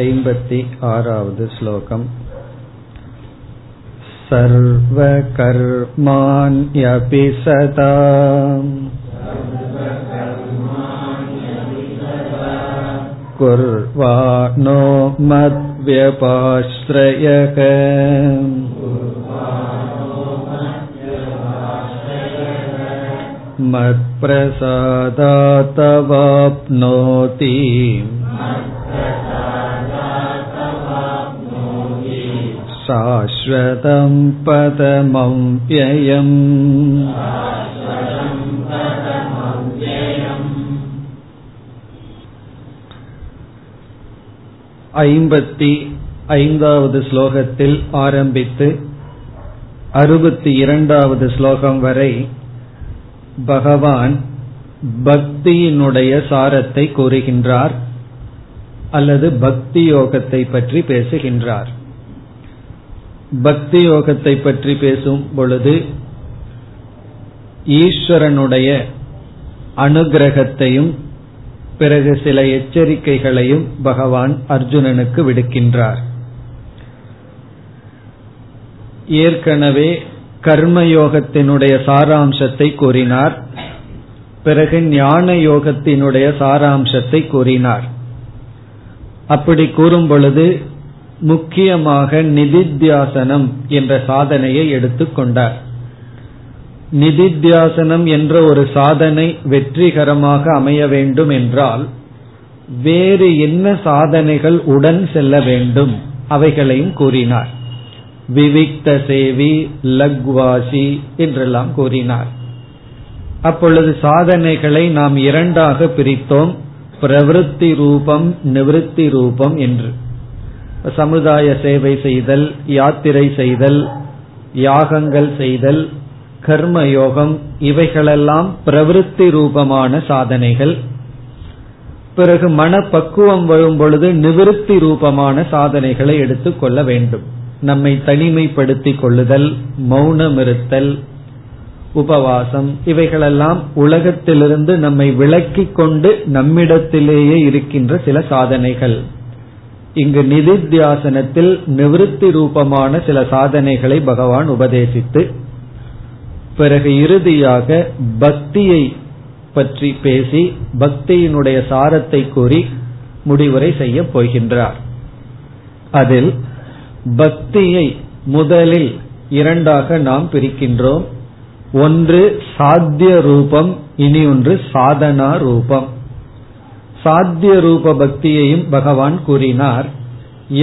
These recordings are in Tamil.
ऐम्बति आरावद् श्लोकम् सर्वकर्माण्यपि सदा कुर्वाणो मद्व्यपाश्रयः मत्प्रसादातवाप्नोति शाश्वतं पदमव्ययम् ஐம்பத்தி ஐந்தாவது ஸ்லோகத்தில் ஆரம்பித்து அறுபத்தி இரண்டாவது ஸ்லோகம் வரை பகவான் பக்தியினுடைய சாரத்தை கூறுகின்றார் அல்லது பக்தி யோகத்தை பற்றி பேசுகின்றார் பக்தி யோகத்தை பற்றி பேசும் பொழுது ஈஸ்வரனுடைய அனுகிரகத்தையும் பிறகு சில எச்சரிக்கைகளையும் பகவான் அர்ஜுனனுக்கு விடுக்கின்றார். ஏற்கனவே கர்மயோகத்தினுடைய சாராம்சத்தை கூறினார். பிறகு ஞான யோகத்தினுடைய சாராம்சத்தை கூறினார். அப்படி கூறும் பொழுது முக்கியமாக நிதித்தியாசனம் என்ற சாதனையை எடுத்துக்கொண்டார் நிதித்தியாசனம் என்ற ஒரு சாதனை வெற்றிகரமாக அமைய வேண்டும் என்றால் வேறு என்ன சாதனைகள் உடன் செல்ல வேண்டும் அவைகளையும் கூறினார். விவிக்த சேவி லக்வாசி என்றெல்லாம் கூறினார். அப்பொழுது சாதனைகளை நாம் இரண்டாக பிரித்தோம். பிரவருத்தி ரூபம் நிவிருத்தி ரூபம் என்று. சமுதாய சேவை செய்தல் யாத்திரை செய்தல் யாகங்கள் செய்தல் கர்ம யோகம் இவைகளெல்லாம் பிரவருத்தி ரூபமான சாதனைகள். பிறகு மனப்பக்குவம் வரும் பொழுது நிவிருத்தி ரூபமான சாதனைகளை எடுத்துக்கொள்ள வேண்டும். நம்மை தனிமைப்படுத்திக் கொள்ளுதல் மௌனமிருத்தல் உபவாசம் இவைகளெல்லாம் உலகத்திலிருந்து நம்மை விலக்கிக் கொண்டு நம்மிடத்திலேயே இருக்கின்ற சில சாதனைகள். இங்கு நிதித்தியாசனத்தில் நிவிருத்தி ரூபமான சில சாதனைகளை பகவான் உபதேசித்து பிறகு இறுதியாக பக்தியை பற்றி பேசி பக்தியினுடைய சாரத்தை கூறி முடிவுரை செய்ய போகின்றார். அதில் பக்தியை முதலில் இரண்டாக நாம் பிரிக்கின்றோம். ஒன்று சாத்திய ரூபம் இனி ஒன்று சாதனா ரூபம். சாத்திய ரூப பக்தியையும் பகவான் கூறினார்.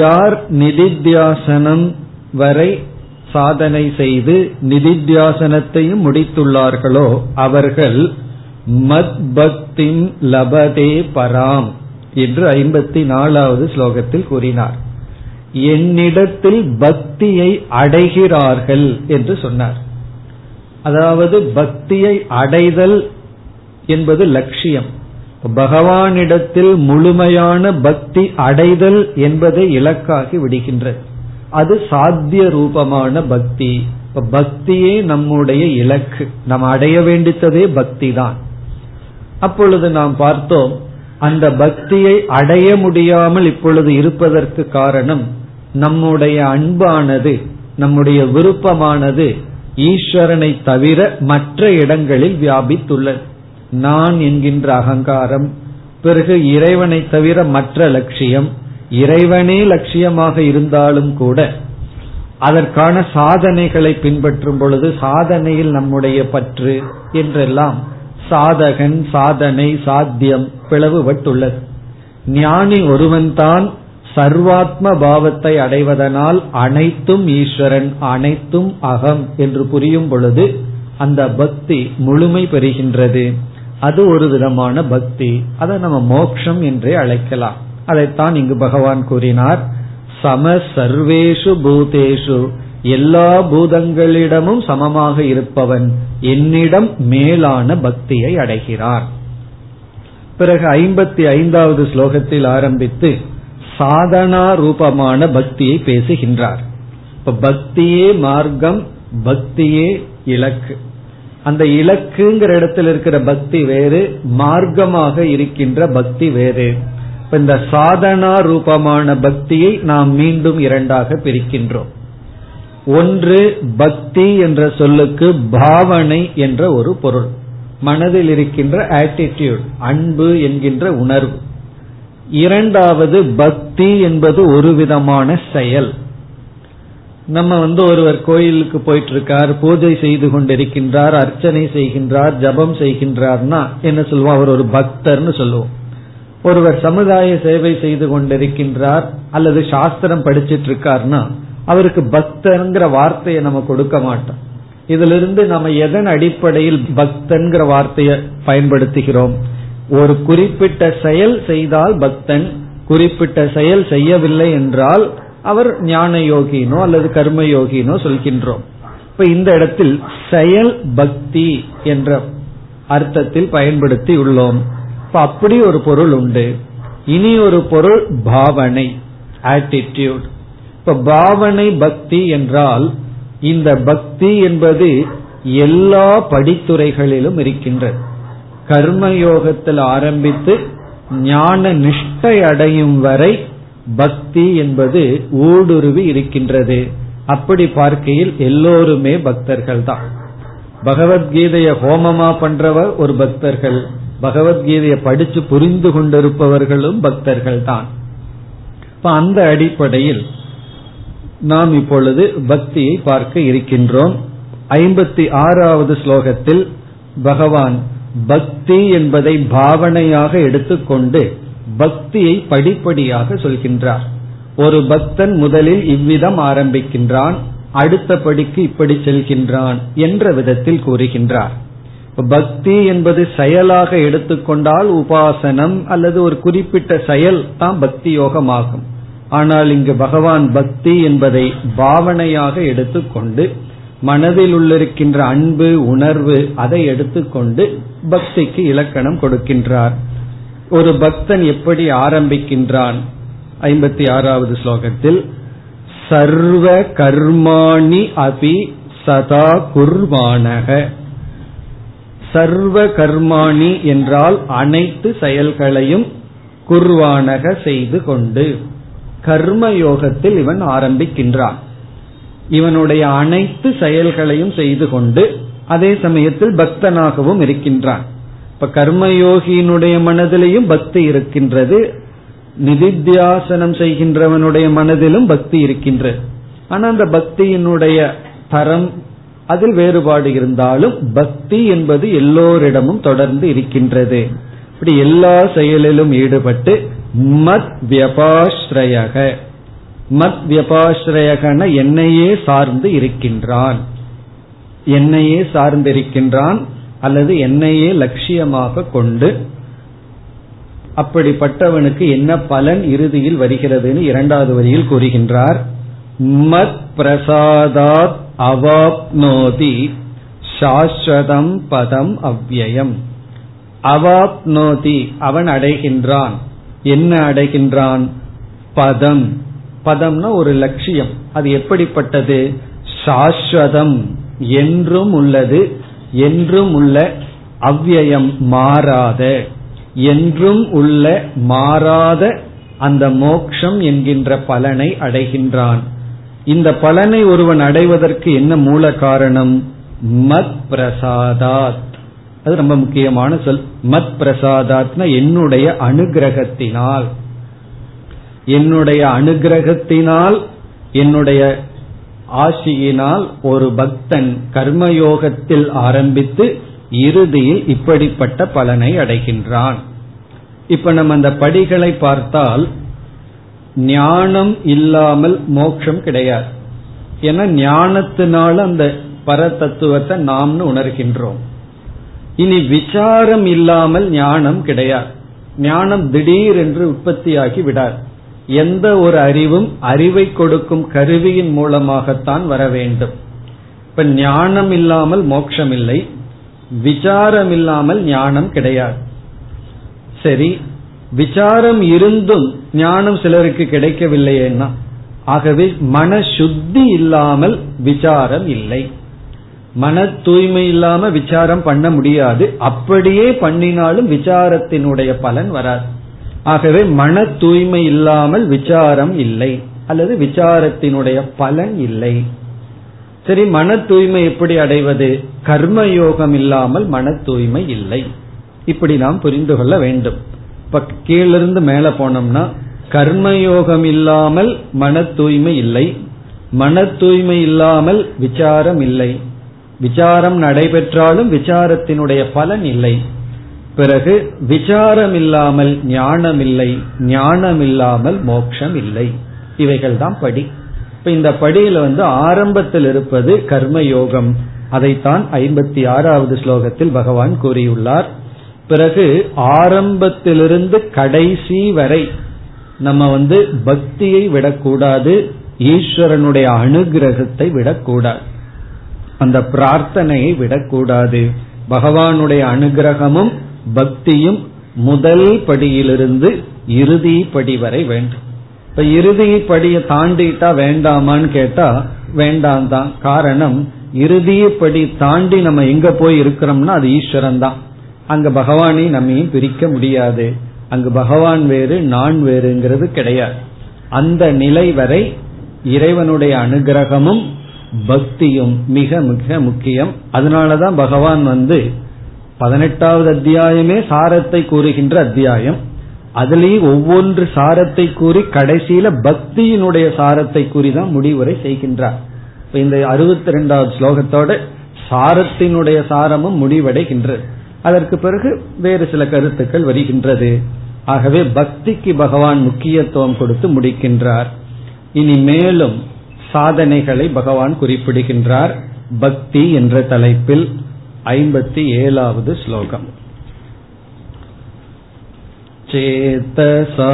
யார் நிதித்தியாசனம் வரை சாதனை செய்து நிதித்தியாசனத்தையும் முடித்துள்ளார்களோ அவர்கள் மத் பக்திம் லபதே பராம் என்று ஐம்பத்தி நாலாவது ஸ்லோகத்தில் கூறினார். என்னிடத்தில் பக்தியை அடைகிறார்கள் என்று சொன்னார். அதாவது பக்தியை அடைதல் என்பது லட்சியம். பகவானிடத்தில் முழுமையான பக்தி அடைதல் என்பதை இலக்காகி விடுகின்றது. அது சாத்திய ரூபமான பக்தி. பக்தியே நம்முடைய இலக்கு. நாம் அடைய வேண்டித்ததே பக்தி தான் அப்பொழுது நாம் பார்த்தோம் அந்த பக்தியை அடைய முடியாமல் இப்பொழுது இருப்பதற்கு காரணம் நம்முடைய அன்பானது நம்முடைய விருப்பமானது ஈஸ்வரனை தவிர மற்ற இடங்களில் வியாபித்துள்ளது. நான் என்கின்ற அகங்காரம் பிறகு இறைவனை தவிர மற்ற லட்சியம் இறைவனே லட்சியமாக இருந்தாலும் கூட அதற்கான சாதனைகளை பின்பற்றும் பொழுது சாதனையில் நம்முடைய பற்று என்றெல்லாம் சாதகன் சாதனை சாத்தியம் பிளவுபட்டுள்ளது. ஞானி ஒருவன்தான் சர்வாத்ம பாவத்தை அடைவதனால் அனைத்தும் ஈஸ்வரன் அனைத்தும் அகம் என்று புரியும் பொழுது அந்த பக்தி முழுமை பெறுகின்றது. அது ஒரு விதமான பக்தி. அதை நம்ம மோக்ஷம் என்றே அழைக்கலாம். அதைத்தான் இங்கு பகவான் கூறினார். சம சர்வேஷு பூதேஷு. எல்லா பூதங்களிடமும் சமமாக இருப்பவன் என்னிடம் மேலான பக்தியை அடைகிறார். பிறகு ஐம்பத்தி ஐந்தாவது ஸ்லோகத்தில் ஆரம்பித்து சாதனா ரூபமான பக்தியை பேசுகின்றார். இப்ப பக்தியே மார்க்கம் பக்தியே இலக்கு. அந்த இலக்குங்கிற இடத்தில் இருக்கிற பக்தி வேறு மார்க்கமாக இருக்கின்ற பக்தி வேறு. இந்த சாதனா ரூபமான பக்தியை நாம் மீண்டும் இரண்டாக பிரிக்கின்றோம். ஒன்று பக்தி என்ற சொல்லுக்கு பாவனை என்ற ஒரு பொருள். மனதில் இருக்கின்ற ஆட்டிடியூட் அன்பு என்கின்ற உணர்வு. இரண்டாவது பக்தி என்பது ஒரு விதமான செயல். நம்ம வந்து ஒருவர் கோயிலுக்கு போயிட்டு இருக்கார் பூஜை செய்து கொண்டிருக்கின்றார் அர்ச்சனை செய்கின்றார் ஜபம் செய்கின்றார்னா என்ன சொல்லுவோம் அவர் ஒரு பக்தர்னு சொல்லுவோம். ஒருவர் சமுதாய சேவை செய்து கொண்டிருக்கின்றார் அல்லது சாஸ்திரம் படிச்சிட்டு இருக்கார்னா அவருக்கு பக்தர்ங்கிற வார்த்தையை நம்ம கொடுக்க மாட்டோம். இதிலிருந்து நம்ம எதன் அடிப்படையில் பக்தன்கிற வார்த்தையை பயன்படுத்துகிறோம்? ஒரு குறிப்பிட்ட செயல் செய்தால் பக்தன் குறிப்பிட்ட செயல் செய்யவில்லை என்றால் அவர் ஞான யோகினோ அல்லது கர்ம யோகினோ சொல்கின்றோம். இப்ப இந்த இடத்தில் செயல் பக்தி என்ற அர்த்தத்தில் பயன்படுத்தி உள்ளோம். இப்ப அப்படி ஒரு பொருள் உண்டு. இனி ஒரு பொருள் பாவனை ஆட்டிடியூட் இப்ப பாவனை பக்தி என்றால் இந்த பக்தி என்பது எல்லா படித்துறைகளிலும் இருக்கின்றது. கர்மயோகத்தில் ஆரம்பித்து ஞான நிஷ்டை அடையும் வரை பக்தி என்பது ஊடுருவி இருக்கின்றது. அப்படி பார்க்கையில் எல்லோருமே பக்தர்கள் தான். பகவத்கீதைய ஹோமமா பண்றவர் ஒரு பக்தர்கள். பகவத்கீதையை படிச்சு புரிந்து கொண்டிருப்பவர்களும் பக்தர்கள் தான். இப்ப அந்த அடிப்படையில் நாம் இப்பொழுது பக்தியை பார்க்க இருக்கின்றோம். ஐம்பத்தி ஆறாவது ஸ்லோகத்தில் பகவான் பக்தி என்பதை பாவனையாக எடுத்துக்கொண்டு பக்தியை படிப்படியாக சொல்கின்றார். ஒரு பக்தன் முதலில் இவ்விதம் ஆரம்பிக்கின்றான் அடுத்த படிக்கு இப்படி செல்கின்றான் என்ற விதத்தில் கூறுகின்றார். பக்தி என்பது செயலாக எடுத்துக்கொண்டால் உபாசனம் அல்லது ஒரு குறிப்பிட்ட செயல் தான் பக்தி யோகமாகும் ஆனால் இங்கு பகவான் பக்தி என்பதை பாவனையாக எடுத்துக்கொண்டு மனதில் உள்ளிருக்கின்ற அன்பு உணர்வு அதை எடுத்துக்கொண்டு பக்திக்கு இலக்கணம் கொடுக்கின்றார். ஒரு பக்தன் எப்படி ஆரம்பிக்கின்றான்? ஐம்பத்தி ஆறாவது ஸ்லோகத்தில் சர்வ கர்மாணி அபி சதா குர்வானக. சர்வ கர்மாணி என்றால் அனைத்து செயல்களையும் குர்வானக செய்து கொண்டு கர்ம யோகத்தில் இவன் ஆரம்பிக்கின்றான். இவனுடைய அனைத்து செயல்களையும் செய்து கொண்டு அதே சமயத்தில் பக்தனாகவும் இருக்கின்றான். இப்ப கர்மயோகியினுடைய மனதிலையும் பக்தி இருக்கின்றது. நிதித்தியாசனம் செய்கின்றவனுடைய மனதிலும் பக்தி இருக்கின்றது. ஆனா அந்த பக்தியினுடைய தரம் அதில் வேறுபாடு இருந்தாலும் பக்தி என்பது எல்லோரிடமும் தொடர்ந்து இருக்கின்றது. இப்படி எல்லா செயலிலும் ஈடுபட்டு மத் வியபாஸ்ரயக மத் வியபாஸ்ரயகன என்னையே சார்ந்து இருக்கின்றான். என்னையே சார்ந்திருக்கின்றான். அல்லது என்னையே லட்சியமாக கொண்டு அப்படிப்பட்டவனுக்கு என்ன பலன் இறுதியில் வருகிறதுன்னு இரண்டாவது வரியில் கூறுகின்றார். மத் பிரசாதாத் அவாப்னோதி சாஸ்வதம் பதம் அவ்வயம். அவாப்னோதி அவன் அடைகின்றான். என்ன அடைகின்றான்? பதம். பதம்னா ஒரு லட்சியம். அது எப்படிப்பட்டது? சாஸ்வதம் என்றும் உள்ளது என்றும் உள்ள அவ்யயம் மாறாத என்றும் உள்ள மாறாத அந்த மோக்ஷம் என்கின்ற பலனை அடைகின்றான். இந்த பலனை ஒருவன் அடைவதற்கு என்ன மூல காரணம்? மத் பிரசாதாத். அது ரொம்ப முக்கியமான சொல். மத் பிரசாதாத்னா என்னுடைய அனுகிரகத்தினால். என்னுடைய அனுகிரகத்தினால் என்னுடைய ஆசியினால் ஒரு பக்தன் கர்மயோகத்தில் ஆரம்பித்து இறுதியில் இப்படிப்பட்ட பலனை அடைகின்றான். இப்ப நம்ம அந்த படிகளை பார்த்தால் ஞானம் இல்லாமல் மோட்சம் கிடையாது. ஏன்னா ஞானத்தினால அந்த பரதத்துவத்தை நாம்னு உணர்கின்றோம். இனி விசாரம் இல்லாமல் ஞானம் கிடையாது. ஞானம் திடீர் என்று உற்பத்தியாகி விடாது. எந்த ஒரு அறிவும் அறிவை கொடுக்கும் கருவியின் மூலமாகத்தான் வர வேண்டும். இப்ப ஞானம் இல்லாமல் மோட்சம் இல்லை. விசாரம் இல்லாமல் ஞானம் கிடையாது. சரி விசாரம் இருந்தும் ஞானம் சிலருக்கு கிடைக்கவில்லையேன்னா? ஆகவே மன சுத்தி இல்லாமல் விசாரம் இல்லை. மன தூய்மை இல்லாம விசாரம் பண்ண முடியாது. அப்படியே பண்ணினாலும் விசாரத்தினுடைய பலன் வராது. ஆகவே மன தூய்மை இல்லாமல் விசாரம் இல்லை அல்லது விசாரத்தினுடைய பலன் இல்லை. சரி மன தூய்மை எப்படி அடைவது? கர்மயோகம் இல்லாமல் மன தூய்மை இல்லை. இப்படி நாம் புரிந்து கொள்ள வேண்டும். இப்ப கீழிருந்து மேல போனோம்னா கர்மயோகம் இல்லாமல் மன தூய்மை இல்லை மன தூய்மை இல்லாமல் விசாரம் இல்லை. விசாரம் நடைபெற்றாலும் விசாரத்தினுடைய பலன் இல்லை. பிறகு விசாரம் இல்லாமல் ஞானம் இல்லை ஞானம் இல்லாமல் மோட்சம் இல்லை இவைகள் தான் படி. இப்ப இந்த படியில வந்து ஆரம்பத்தில் இருப்பது கர்ம யோகம் அதைத்தான் ஐம்பத்தி ஆறாவது ஸ்லோகத்தில் பகவான் கூறியுள்ளார். பிறகு ஆரம்பத்திலிருந்து கடைசி வரை நம்ம வந்து பக்தியை விடக்கூடாது ஈஸ்வரனுடைய அனுகிரகத்தை விடக்கூடாது. அந்த பிரார்த்தனையை விடக்கூடாது. பகவானுடைய அனுகிரகமும் பக்தியும் முதல் படியிலிருந்து இறுதி படி வரை வேண்டும். இப்ப இறுதி படியை தாண்டிட்டா வேண்டாமான்னு கேட்டா வேண்டாம் தான். காரணம் இறுதி படி தாண்டி நம்ம எங்க போய் இருக்கிறோம்னா அது ஈஸ்வரன் தான். அங்க பகவானை நம்மையும் பிரிக்க முடியாது. அங்கு பகவான் வேறு நான் வேறுங்கிறது கிடையாது. அந்த நிலை வரை இறைவனுடைய அனுகிரகமும் பக்தியும் மிக மிக முக்கியம். அதனாலதான் பகவான் வந்து பதினெட்டாவது அத்தியாயமே சாரத்தை கூறுகின்ற அத்தியாயம். அதுலேயும் ஒவ்வொன்று சாரத்தை கூறி கடைசியில பக்தியினுடைய சாரத்தை கூறி தான் முடிவுரை செய்கின்றார். இந்த அறுபத்தி ரெண்டாவது ஸ்லோகத்தோட சாரத்தினுடைய சாரமும் முடிவடைகின்றது. அதற்கு பிறகு வேறு சில கருத்துக்கள் வருகின்றது. ஆகவே பக்திக்கு பகவான் முக்கியத்துவம் கொடுத்து முடிக்கின்றார். இனி மேலும் சாதனைகளை பகவான் குறிப்பிடுகின்றார். பக்தி என்ற தலைப்பில் ஐம்பத்தி ஏழாவது ஸ்லோகம் चेतसा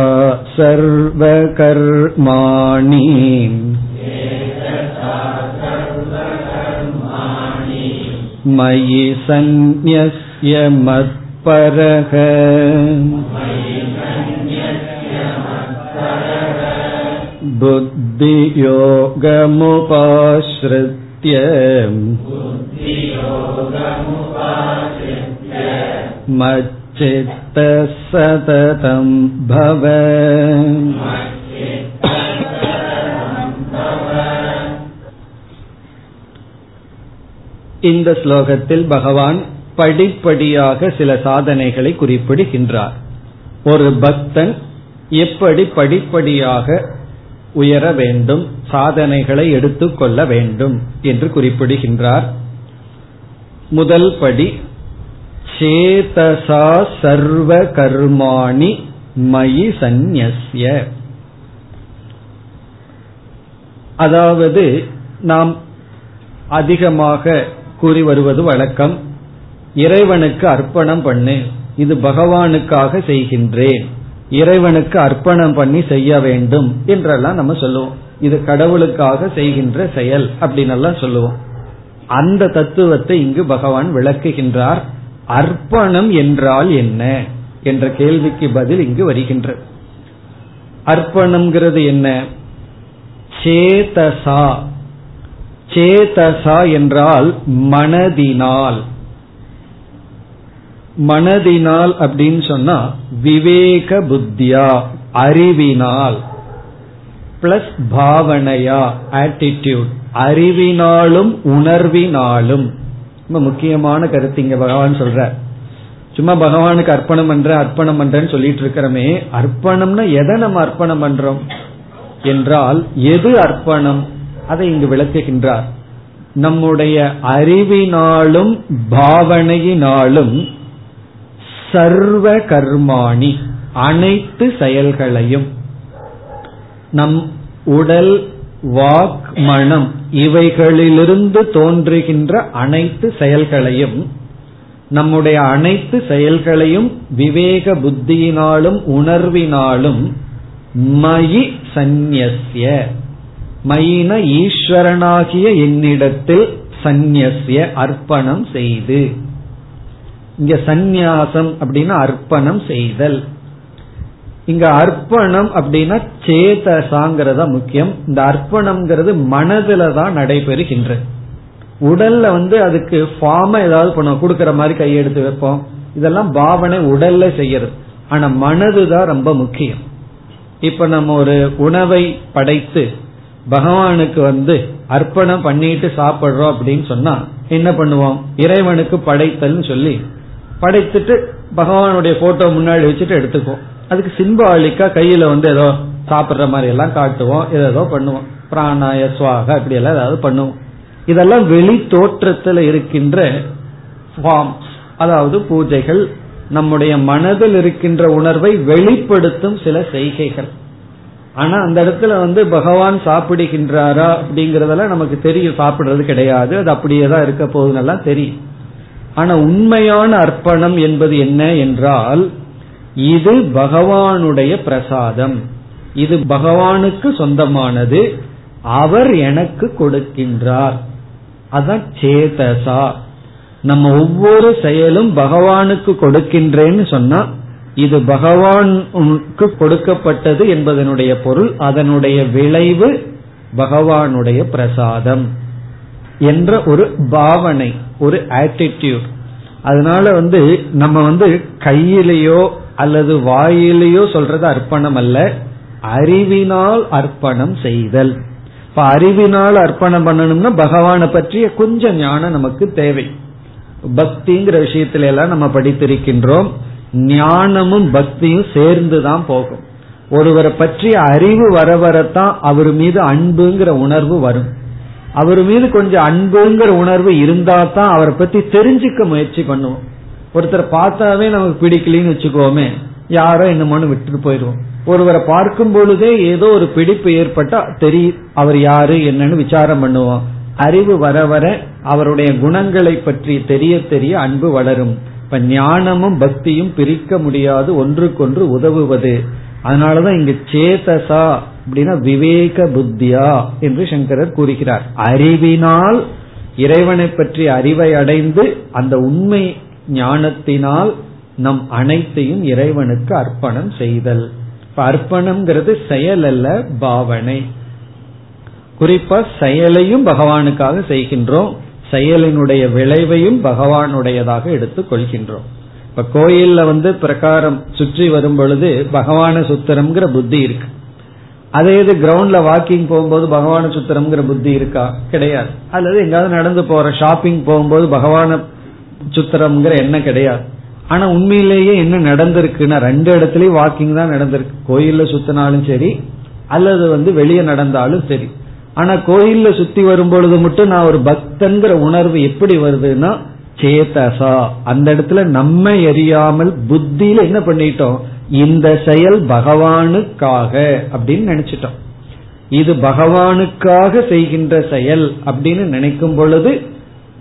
सर्वकर्माणि मयि सन्न्यस्य मत्परः உத்ய மச்சித்த சததம் பவ இந்த ஸ்லோகத்தில் பகவான் படிப்படியாக சில சாதனைகளை குறிப்பிடுகின்றார். ஒரு பக்தன் எப்படி படிப்படியாக உயர வேண்டும்? சாதனைகளை எடுத்துக்கொள்ள வேண்டும் என்று குறிப்பிடுகின்றார். முதல் படி சேதசா சர்வ கர்மாணி மயி சந்நிய அதாவது நாம் அதிகமாக கூறி வருவது வழக்கம் இறைவனுக்கு அர்ப்பணம் பண்ணு இது பகவானுக்காக செய்கின்றேன் இறைவனுக்கு அர்ப்பணம் பண்ணி செய்ய வேண்டும் என்றெல்லாம் நம்ம சொல்லுவோம். இது கடவுளுக்காக செய்கின்ற செயல் அப்படின்னு எல்லாம் சொல்லுவோம். அந்த தத்துவத்தை இங்கு பகவான் விளக்குகின்றார். அர்ப்பணம் என்றால் என்ன? என்ற கேள்விக்கு பதில் இங்கு வருகின்றது. அர்ப்பணம்ங்கிறது என்ன? சேதசா. சேதசா என்றால் மனதினால். மனதினால் அப்படின்னு சொன்னா விவேக புத்தியா அறிவினால். பிளஸ் பாவனையா ஆட்டிடியூட் அறிவினாலும் உணர்வினாலும். ரொம்ப முக்கியமான கருத்து இங்க பகவான் சொல்ற. சும்மா பகவானுக்கு அர்ப்பணம் பண்ற அர்ப்பணம் பண்றேன்னு சொல்லிட்டு இருக்கிறமே அர்ப்பணம்னா எதை நம்ம அர்ப்பணம் பண்றோம்? என்றால் எது அர்ப்பணம்? அதை இங்கு விளக்குகின்றார். நம்முடைய அறிவினாலும் பாவனையினாலும் சர்வ கர்மாணி அனைத்து செயல்களையும். நம் உடல் வாக் மனம் இவைகளிலிருந்து தோன்றுகின்ற அனைத்து செயல்களையும் நம்முடைய அனைத்து செயல்களையும் விவேக புத்தியினாலும் உணர்வினாலும் மயி சந்நிய மயின ஈஸ்வரனாகிய என்னிடத்தில் சந்நிய அர்ப்பணம் செய்து. இங்க சந்நியாசம் அப்படின்னா அர்ப்பணம் செய்தல். இங்க அர்ப்பணம் அப்படின்னா சேதசாங்கிறத முக்கியம். இந்த அர்ப்பணம்ங்கிறது மனதுல தான் நடைபெறுகின்றது உடல்ல வந்து அதுக்கு ஃபார்ம ஏதாவது பண்ணுவோம் கொடுக்கற மாதிரி கையெடுத்து வைப்போம். இதெல்லாம் பாவனை உடல்ல செய்யறது. ஆனா மனதுதான் ரொம்ப முக்கியம். இப்ப நம்ம ஒரு உணவை படைத்து பகவானுக்கு வந்து அர்ப்பணம் பண்ணிட்டு சாப்பிடுறோம் அப்படின்னு சொன்னா என்ன பண்ணுவோம்? இறைவனுக்கு படைத்தல்னு சொல்லி படைத்துட்டு பகவானுடைய போட்டோ முன்னாடி வச்சுட்டு எடுத்துக்குவோம். அதுக்கு சிம்பாலிக்கா கையில வந்து ஏதோ சாப்பிடுற மாதிரி எல்லாம் காட்டுவோம் ஏதோ பண்ணுவோம். பிராணாய சுவாக இப்படி எல்லாம் ஏதாவது பண்ணுவோம். இதெல்லாம் வெளி தோற்றத்தில் இருக்கின்ற ஃபார்ம்ஸ் அதாவது பூஜைகள் நம்முடைய மனதில் இருக்கின்ற உணர்வை வெளிப்படுத்தும் சில செய்கைகள். ஆனா அந்த இடத்துல வந்து பகவான் சாப்பிடுகின்றாரா அப்படிங்கறதெல்லாம் நமக்கு தெரியும். சாப்பிடுறது கிடையாது. அது அப்படியே தான் இருக்க போகுதுன்னெல்லாம் தெரியும். ஆனா உண்மையான அர்ப்பணம் என்பது என்ன என்றால் இது பகவானுடைய பிரசாதம். இது பகவானுக்கு சொந்தமானது. அவர் எனக்கு கொடுக்கின்றார். அதான் சேதசா. நம்ம ஒவ்வொரு செயலும் பகவானுக்கு கொடுக்கின்றேன்னு சொன்னா இது பகவானுக்கு கொடுக்கப்பட்டது என்பதனுடைய பொருள் அதனுடைய விளைவு பகவானுடைய பிரசாதம் என்ற ஒரு பாவனை ஒரு ஆட்டிடியூட் அதனால வந்து நம்ம வந்து கையிலேயோ அல்லது வாயிலேயோ சொல்றது அர்ப்பணம் அல்ல அறிவினால் அர்ப்பணம் செய்தல். இப்ப அறிவினால் அர்ப்பணம் பண்ணணும்னா பகவானை பற்றிய கொஞ்சம் ஞானம் நமக்கு தேவை. பக்திங்கிற விஷயத்துல எல்லாம் நம்ம படித்திருக்கின்றோம். ஞானமும் பக்தியும் சேர்ந்துதான் போகும். ஒருவரை பற்றிய அறிவு வர வரத்தான் அவர் மீது அன்புங்கிற உணர்வு வரும். அவர் மீது கொஞ்சம் அன்புங்கிற உணர்வு இருந்தா தான் அவரை பத்தி தெரிஞ்சுக்க முயற்சி பண்ணுவோம். ஒருத்தரை பார்த்தாவே நமக்கு பிடிக்கலன்னு வச்சுக்கோமே யாரோ என்னமோன்னு விட்டுட்டு போயிடுவோம். ஒருவரை பார்க்கும் பொழுதே ஏதோ ஒரு பிடிப்பு ஏற்பட்டா தெரியும் அவர் யாரு என்னன்னு விசாரம் பண்ணுவோம். அறிவு வர வர அவருடைய குணங்களை பற்றி தெரிய தெரிய அன்பு வளரும். இப்ப ஞானமும் பக்தியும் பிரிக்க முடியாது ஒன்றுக்கொன்று உதவுவது. அதனாலதான் இங்கு சேதசா அப்படின்னா விவேக புத்தியா என்று சங்கரர் கூறுகிறார். அறிவினால் இறைவனை பற்றி அறிவை அடைந்து அந்த உண்மை ஞானத்தினால் நம் அனைத்தையும் இறைவனுக்கு அர்ப்பணம் செய்தல். இப்ப அர்ப்பணம்ங்கிறது செயல் அல்ல பாவனை. குறிப்பா செயலையும் பகவானுக்காக செய்கின்றோம். செயலினுடைய விளைவையும் பகவானுடையதாக எடுத்துக் கொள்கின்றோம். இப்ப கோயில்ல வந்து பிரகாரம் சுற்றி வரும் பொழுது பகவான சுத்திரம்ங்கிற புத்தி இருக்கு. அதே இது கிரவுண்ட்ல வாக்கிங் போகும்போது பகவான சுத்திரம்ங்கிற புத்தி இருக்கா? கிடையாது. அல்லது எங்காவது நடந்து போற ஷாப்பிங் போகும்போது பகவான சுத்திரம்ங்கிற எண்ணம் கிடையாது. ஆனா உண்மையிலேயே என்ன நடந்திருக்குன்னா ரெண்டு இடத்துலயும் வாக்கிங் தான் நடந்திருக்கு. கோயில்ல சுத்தினாலும் சரி அல்லது வந்து வெளியே நடந்தாலும் சரி. ஆனா கோயில்ல சுத்தி வரும் பொழுது மட்டும் நான் ஒரு பக்தன்கிற உணர்வு எப்படி வருதுன்னா சேதசா அந்த இடத்துல நம்ம எரியாமல் புத்தியில என்ன பண்ணிட்டோம்? இந்த செயல் பகவானுக்காக அப்படின்னு நினைச்சிட்டோம். இது பகவானுக்காக செய்கின்ற செயல் அப்படின்னு நினைக்கும் பொழுது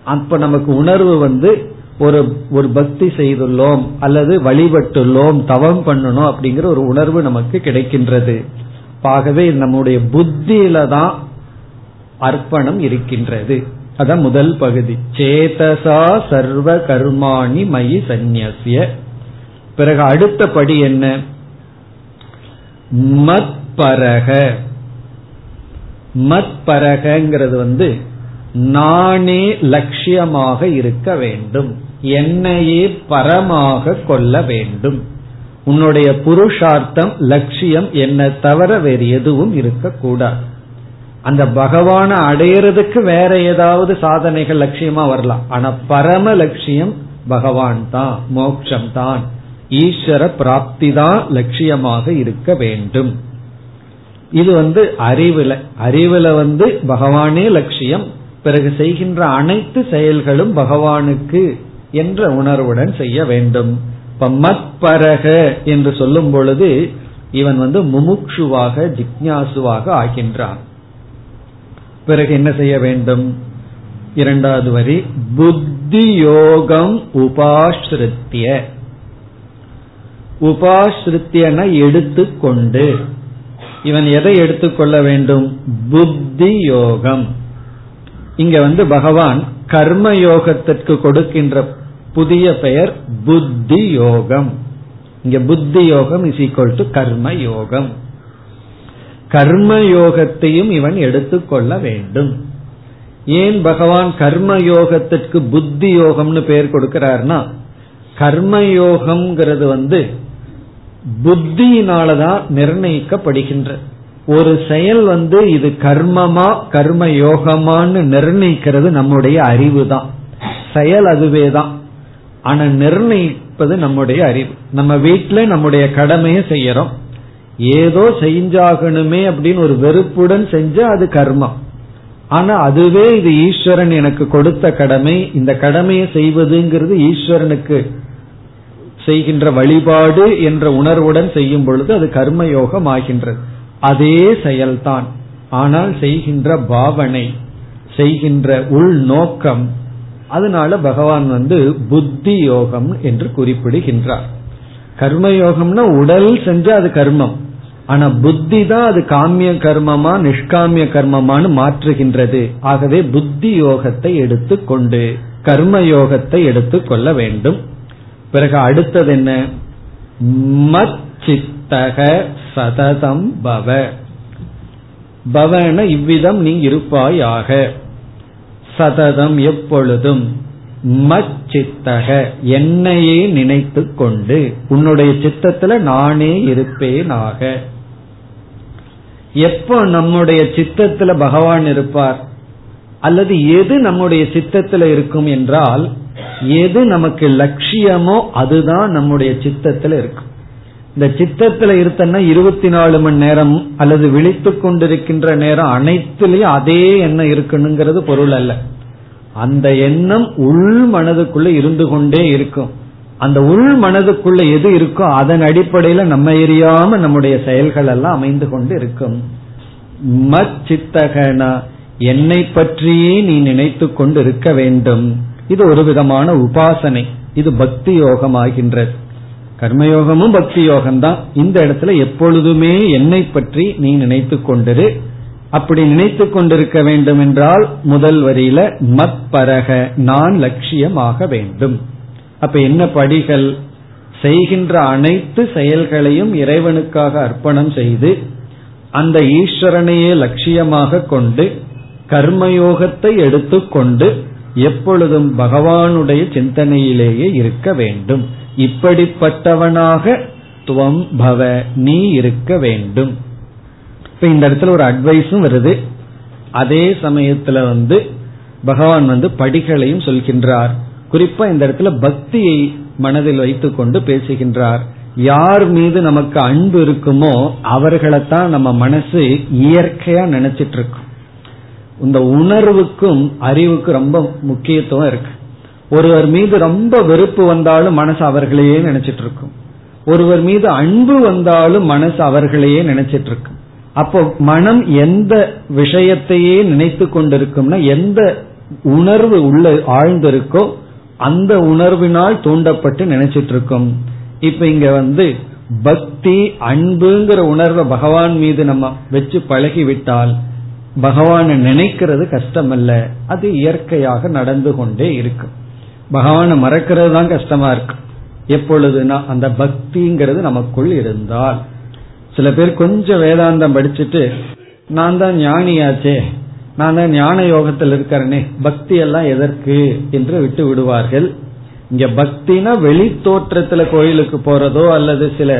அப்ப நமக்கு உணர்வு வந்து ஒரு ஒரு பக்தி செய்துள்ளோம் அல்லது வழிபட்டுள்ளோம் தவம் பண்ணணும் அப்படிங்கிற ஒரு உணர்வு நமக்கு கிடைக்கின்றது. ஆகவே நம்முடைய புத்தியில தான் அர்ப்பணம் இருக்கின்றது. அதான் முதல் பகுதி. சேதசா சர்வ கர்மாணி மயி சந்நியசிய பிறகு அடுத்த படி என்ன? மத்பரக. மத்பரகங்கிறது வந்து நானே லட்சியமாக இருக்க வேண்டும். என்னையே பரமாக கொள்ள வேண்டும். உன்னுடைய புருஷார்த்தம் லட்சியம் என்ன தவிர வேறு எதுவும் இருக்கக்கூடாது. அந்த பகவானை அடையிறதுக்கு வேற ஏதாவது சாதனைகள் லட்சியமா வரலாம். ஆனா பரம லட்சியம் பகவான் தான் மோக்ஷம் தான். ஈஸ்வர பிராப்தி தான் லட்சியமாக இருக்க வேண்டும். இது வந்து அறிவுல அறிவுல வந்து பகவானே லட்சியம் பிறகு செய்கின்ற அனைத்து செயல்களும் பகவானுக்கு என்ற உணர்வுடன் செய்ய வேண்டும். இப்ப மத்பரக என்று சொல்லும் பொழுது இவன் வந்து முமுக்ஷுவாக ஜிக்யாசுவாக ஆகின்றான். பிறகு என்ன செய்ய வேண்டும்? இரண்டாவது வரி புத்தி யோகம் உபாஸ்ருத்திய. உபாஸ்ருத்தியன எடுத்துக்கொண்டு. இவன் எதை எடுத்துக்கொள்ள வேண்டும்? புத்தி யோகம் இங்க வந்து பகவான் கர்ம யோகத்திற்கு கொடுக்கின்ற புதிய பெயர் புத்தி யோகம் இங்க புத்தி யோகம் இஸ் ஈக்வல் டு கர்ம யோகம் கர்ம யோகத்தையும் இவன் எடுத்துக்கொள்ள வேண்டும். ஏன் பகவான் கர்ம யோகத்திற்கு புத்தி யோகம்னு பெயர் கொடுக்கிறார்னா கர்ம யோகம்ங்கிறது வந்து புத்தியினாலதான் நிர்ணயிக்கப்படுகின்ற ஒரு செயல் வந்து இது கர்மமா கர்ம யோகமான்னு நிர்ணயிக்கிறது நம்முடைய அறிவு தான் செயல் அதுவே தான் ஆனா நிர்ணயிப்பது நம்முடைய அறிவு. நம்ம வீட்டுல நம்முடைய கடமையை செய்யறோம். ஏதோ செஞ்சாகணுமே அப்படின்னு ஒரு வெறுப்புடன் செஞ்சா அது கர்மம். ஆனா அதுவே இது ஈஸ்வரன் எனக்கு கொடுத்த கடமை. இந்த கடமையை செய்வதுங்கிறது ஈஸ்வரனுக்கு செய்கின்ற வழிபாடு என்ற உணர்வுடன் செய்யும் பொழுது அது கர்மயோகம் ஆகின்றது அதே செயல்தான். ஆனால் செய்கின்ற பாவனை செய்கின்ற உள் நோக்கம் அதனால பகவான் வந்து புத்தி யோகம் என்று குறிப்பிடுகின்றார். கர்மயோகம்னா உடல் செஞ்சா அது கர்மம். ஆனா புத்தி தான் அது காமிய கர்மமா நிஷ்காமிய கர்மமானு மாற்றுகின்றது. ஆகவே புத்தி யோகத்தை எடுத்துக்கொண்டு கர்ம யோகத்தை எடுத்துக்கொள்ள வேண்டும். பிறகு அடுத்தது என்ன? மச்சித்தக சததம் பவ. பவன இவ்விதம் நீ இருப்பாயாக. சததம் எப்பொழுதும். மச்சித்தக. என்னையே நினைத்து கொண்டு. உன்னுடைய சித்தத்துல நானே இருப்பேனாக. எப்போ நம்முடைய சித்தத்துல பகவான் இருப்பார்? அல்லது எது நம்முடைய சித்தத்துல இருக்கும் என்றால் எது நமக்கு லட்சியமோ அதுதான் நம்முடைய சித்தத்துல இருக்கும். இந்த சித்தத்துல இருத்தன்னா இருபத்தி நாலு மணி நேரம் அல்லது விழித்து கொண்டிருக்கின்ற நேரம் அனைத்துலயும் அதே எண்ணம் இருக்கணுங்கிறது பொருள் அல்ல. அந்த எண்ணம் உள் மனதுக்குள்ள இருந்து கொண்டே இருக்கும். அந்த உள் மனதுக்குள்ள எது இருக்கோ அதன் அடிப்படையில நம்ம எரியாம நம்முடைய செயல்கள் எல்லாம் அமைந்து கொண்டு இருக்கும். மச்சித்தகனா என்னை பற்றியே நீ நினைத்து கொண்டு இருக்க வேண்டும். இது ஒரு விதமான உபாசனை. இது பக்தி யோகம் ஆகின்றது கர்மயோகமும் பக்தி யோகம்தான் இந்த இடத்துல எப்பொழுதுமே என்னை பற்றி நீ நினைத்து கொண்டிரு. அப்படி நினைத்து கொண்டிருக்க வேண்டும் என்றால் முதல் வரியில மத் பரக நான் லட்சியமாக வேண்டும் அப்ப என்ன படிகள்? செய்கின்ற அனைத்து செயல்களையும் இறைவனுக்காக அர்ப்பணம் செய்து அந்த ஈஸ்வரனையே லட்சியமாக கொண்டு கர்மயோகத்தை எடுத்துக்கொண்டு எப்பொழுதும் பகவானுடைய சிந்தனையிலேயே இருக்க வேண்டும். இப்படிப்பட்டவனாக துவம் பவ நீ இருக்க வேண்டும். இப்ப இந்த இடத்துல ஒரு அட்வைஸும் வருது. அதே சமயத்துல வந்து பகவான் வந்து படிகளையும் சொல்கின்றார். குறிப்பா இந்த இடத்துல பக்தியை மனதில் வைத்துக் கொண்டு பேசுகின்றார். யார் மீது நமக்கு அன்பு இருக்குமோ அவர்களைத்தான் நம்ம மனசு இயற்கையா நினைச்சிட்டு இருக்கும். இந்த உணர்வுக்கும் அறிவுக்கும் ரொம்ப முக்கியத்துவம் இருக்கு. ஒருவர் மீது ரொம்ப வெறுப்பு வந்தாலும் மனசு அவர்களையே நினைச்சிட்டு இருக்கும் ஒருவர் மீது அன்பு வந்தாலும் மனசு அவர்களையே நினைச்சிட்டு இருக்கும் அப்போ மனம் எந்த விஷயத்தையே நினைத்து கொண்டிருக்கும்னா எந்த உணர்வு உள்ள ஆழ்ந்திருக்கோ அந்த உணர்வினால் தூண்டப்பட்டு நினைச்சிட்டு இருக்கும் இப்ப இங்க வந்து பக்தி அன்புங்கிற உணர்வை பகவான் மீது நம்ம வச்சு பழகிவிட்டால் பகவானை நினைக்கிறது கஷ்டம் அல்ல அது இயற்கையாக நடந்து கொண்டே இருக்கும். பகவானை மறக்கிறது தான் கஷ்டமா இருக்கு. எப்பொழுதுனா அந்த பக்திங்கிறது நமக்குள் இருந்தால். சில பேர் கொஞ்சம் வேதாந்தம் படிச்சுட்டு நான் தான் ஞானியாச்சே நான் தான் ஞான யோகத்தில் இருக்கிறேனே பக்தி எல்லாம் எதற்கு? என்று விட்டு விடுவார்கள். இங்க பக்தினா வெளி தோற்றத்துல கோயிலுக்கு போறதோ அல்லது சில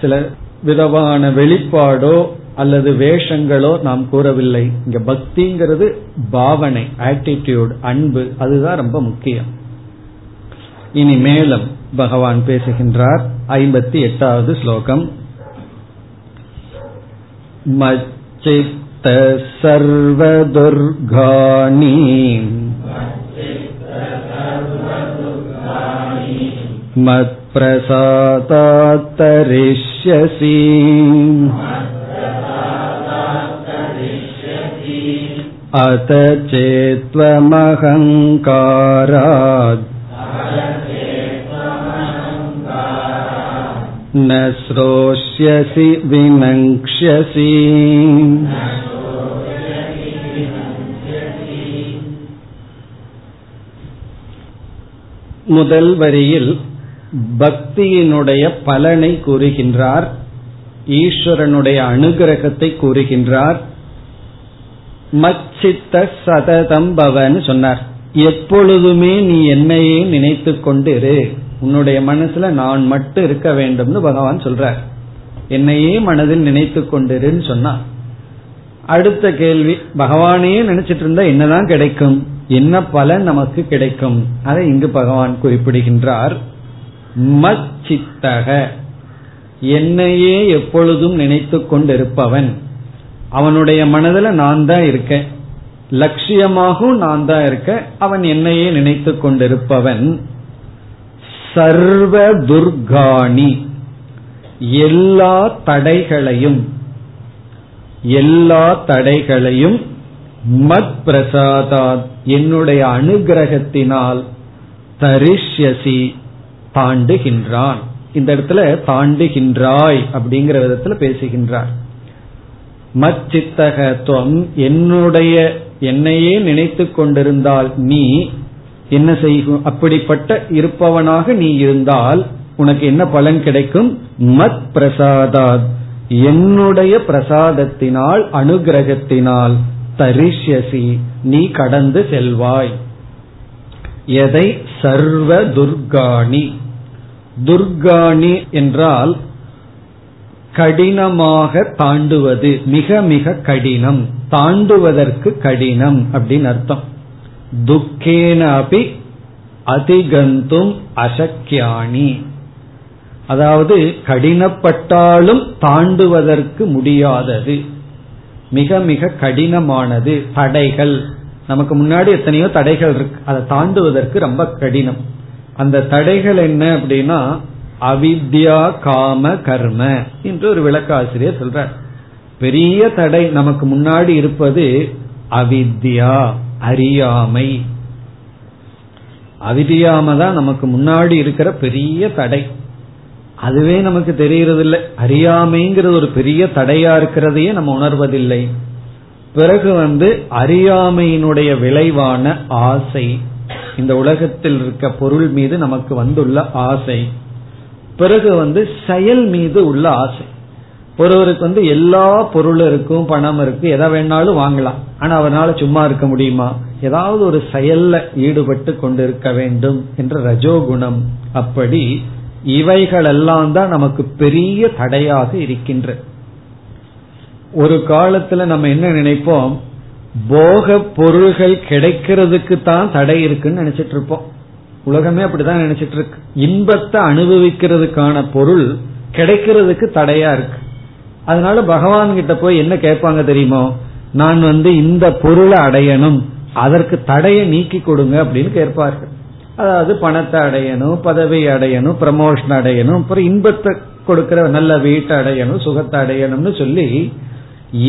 சில விதமான வெளிப்பாடோ அல்லது வேஷங்களோ நாம் கூறவில்லை. இங்க பக்திங்கிறது பாவனை ஆட்டிடியூட் அன்பு அதுதான் ரொம்ப முக்கியம். இனி மேலும் பகவான் பேசுகின்றார். ஐம்பத்தி எட்டாவது ஸ்லோகம். மச்சித்த சர்வதுர்காணி. மத்பிரசாதாத்தரிஷ்யசி. अत चेत्त्वमहङ्कारात् न श्रोष्यसि विनङ्क्ष्यसि முதல் வரியில் பக்தியினுடைய பலனை கூறுகின்றார் ஈஸ்வரனுடைய அனுகிரகத்தை கூறுகின்றார் மச்சித்த சததம் பவன்னு சொன்னார். எப்பொழுதுமே நீ என்னையே நினைத்து கொண்டிரு உன்னுடைய மனசுல நான் மட்டும் இருக்க வேண்டும்னு பகவான் சொல்றார். என்னையே மனதில் நினைத்து கொண்டிருன்னு சொன்னா அடுத்த கேள்வி பகவானே நினைச்சிட்டு இருந்தா என்னதான் கிடைக்கும்? என்ன பலன் நமக்கு கிடைக்கும்? அதை இங்கு பகவான் குறிப்பிடுகின்றார். மச்சித்தக. என்னையே எப்பொழுதும் நினைத்து கொண்டிருப்பவன் அவனுடைய மனதில் நான் தான் இருக்கேன். லட்சியமாகவும் நான் தான் இருக்க அவன் என்னையே நினைத்து கொண்டிருப்பவன் சர்வ துர்காணி. எல்லா தடைகளையும் எல்லா தடைகளையும் மத் பிரசாதா என்னுடைய அனுகிரகத்தினால் தரிஷ்யசி தாண்டுகின்றான். இந்த இடத்துல தாண்டுகின்றாய் அப்படிங்கிற விதத்துல பேசுகின்றார். மச்சித்தகத்துவம் என்னுடைய என்னையே நினைத்து கொண்டிருந்தால் நீ என்ன செய்கும் அப்படிப்பட்ட இருப்பவனாக நீ இருந்தால் உனக்கு என்ன பலன் கிடைக்கும்? மத் பிரசாதாத். என்னுடைய பிரசாதத்தினால் அனுகிரகத்தினால் தரிஷ்யசி. நீ கடந்து செல்வாய். எதை? சர்வ துர்காணி. துர்காணி என்றால் கடினமாக தாண்டுவது. மிக மிக கடினம். தாண்டுவதற்கு கடினம் அப்படின்னு அர்த்தம். துக்கேன அபி அதிகந்தும் அசக்கியானி அதாவது கடினப்பட்டாலும் தாண்டுவதற்கு முடியாதது. மிக மிக கடினமானது. தடைகள். நமக்கு முன்னாடி எத்தனையோ தடைகள் இருக்கு. அதை தாண்டுவதற்கு ரொம்ப கடினம். அந்த தடைகள் என்ன அப்படின்னா அவித்யா காம கர்ம என்று ஒரு விளக்காசிரியர் சொல்றார். பெரிய தடை நமக்கு முன்னாடி இருப்பது அவித்யா அறியாமை. அவிதியாம தான் நமக்கு முன்னாடி இருக்கிற பெரிய தடை. அதுவே நமக்கு தெரியறது இல்லை அறியாமைங்கிறது ஒரு பெரிய தடையா இருக்கிறதையே நம்ம உணர்வதில்லை. பிறகு வந்து அறியாமையினுடைய விளைவான ஆசை. இந்த உலகத்தில் இருக்க பொருள் மீது நமக்கு வந்துள்ள ஆசை. பிறகு வந்து செயல் மீது உள்ள ஆசை. ஒருவருக்கு வந்து எல்லா பொருளும் இருக்கும் பணம் இருக்கு எதை வேணாலும் வாங்கலாம். ஆனா அவனால சும்மா இருக்க முடியுமா? ஏதாவது ஒரு செயல்ல ஈடுபட்டு கொண்டு இருக்க வேண்டும் என்ற ரஜோகுணம். அப்படி இவைகளெல்லாம் தான் நமக்கு பெரிய தடையாக இருக்கின்ற. ஒரு காலத்துல நம்ம என்ன நினைப்போம்? போக பொருள்கள் கிடைக்கிறதுக்கு தான் தடை இருக்குன்னு நினைச்சிட்டு இருப்போம். உலகமே அப்படிதான் நினைச்சிட்டு இருக்கு இன்பத்தை அனுபவிக்கிறதுக்கான பொருள் கிடைக்கிறதுக்கு தடையா இருக்கு. அதனால பகவான் கிட்ட போய் என்ன கேட்பாங்க தெரியுமோ நான் வந்து இந்த பொருளை அடையணும் அதற்கு தடையை நீக்கி கொடுங்க அப்படின்னு கேட்பார்கள். அதாவது பணத்தை அடையணும் பதவி அடையணும் ப்ரமோஷன் அடையணும் அப்புறம் இன்பத்தை கொடுக்கிற நல்ல வீட்டை அடையணும் சுகத்தை அடையணும்னு சொல்லி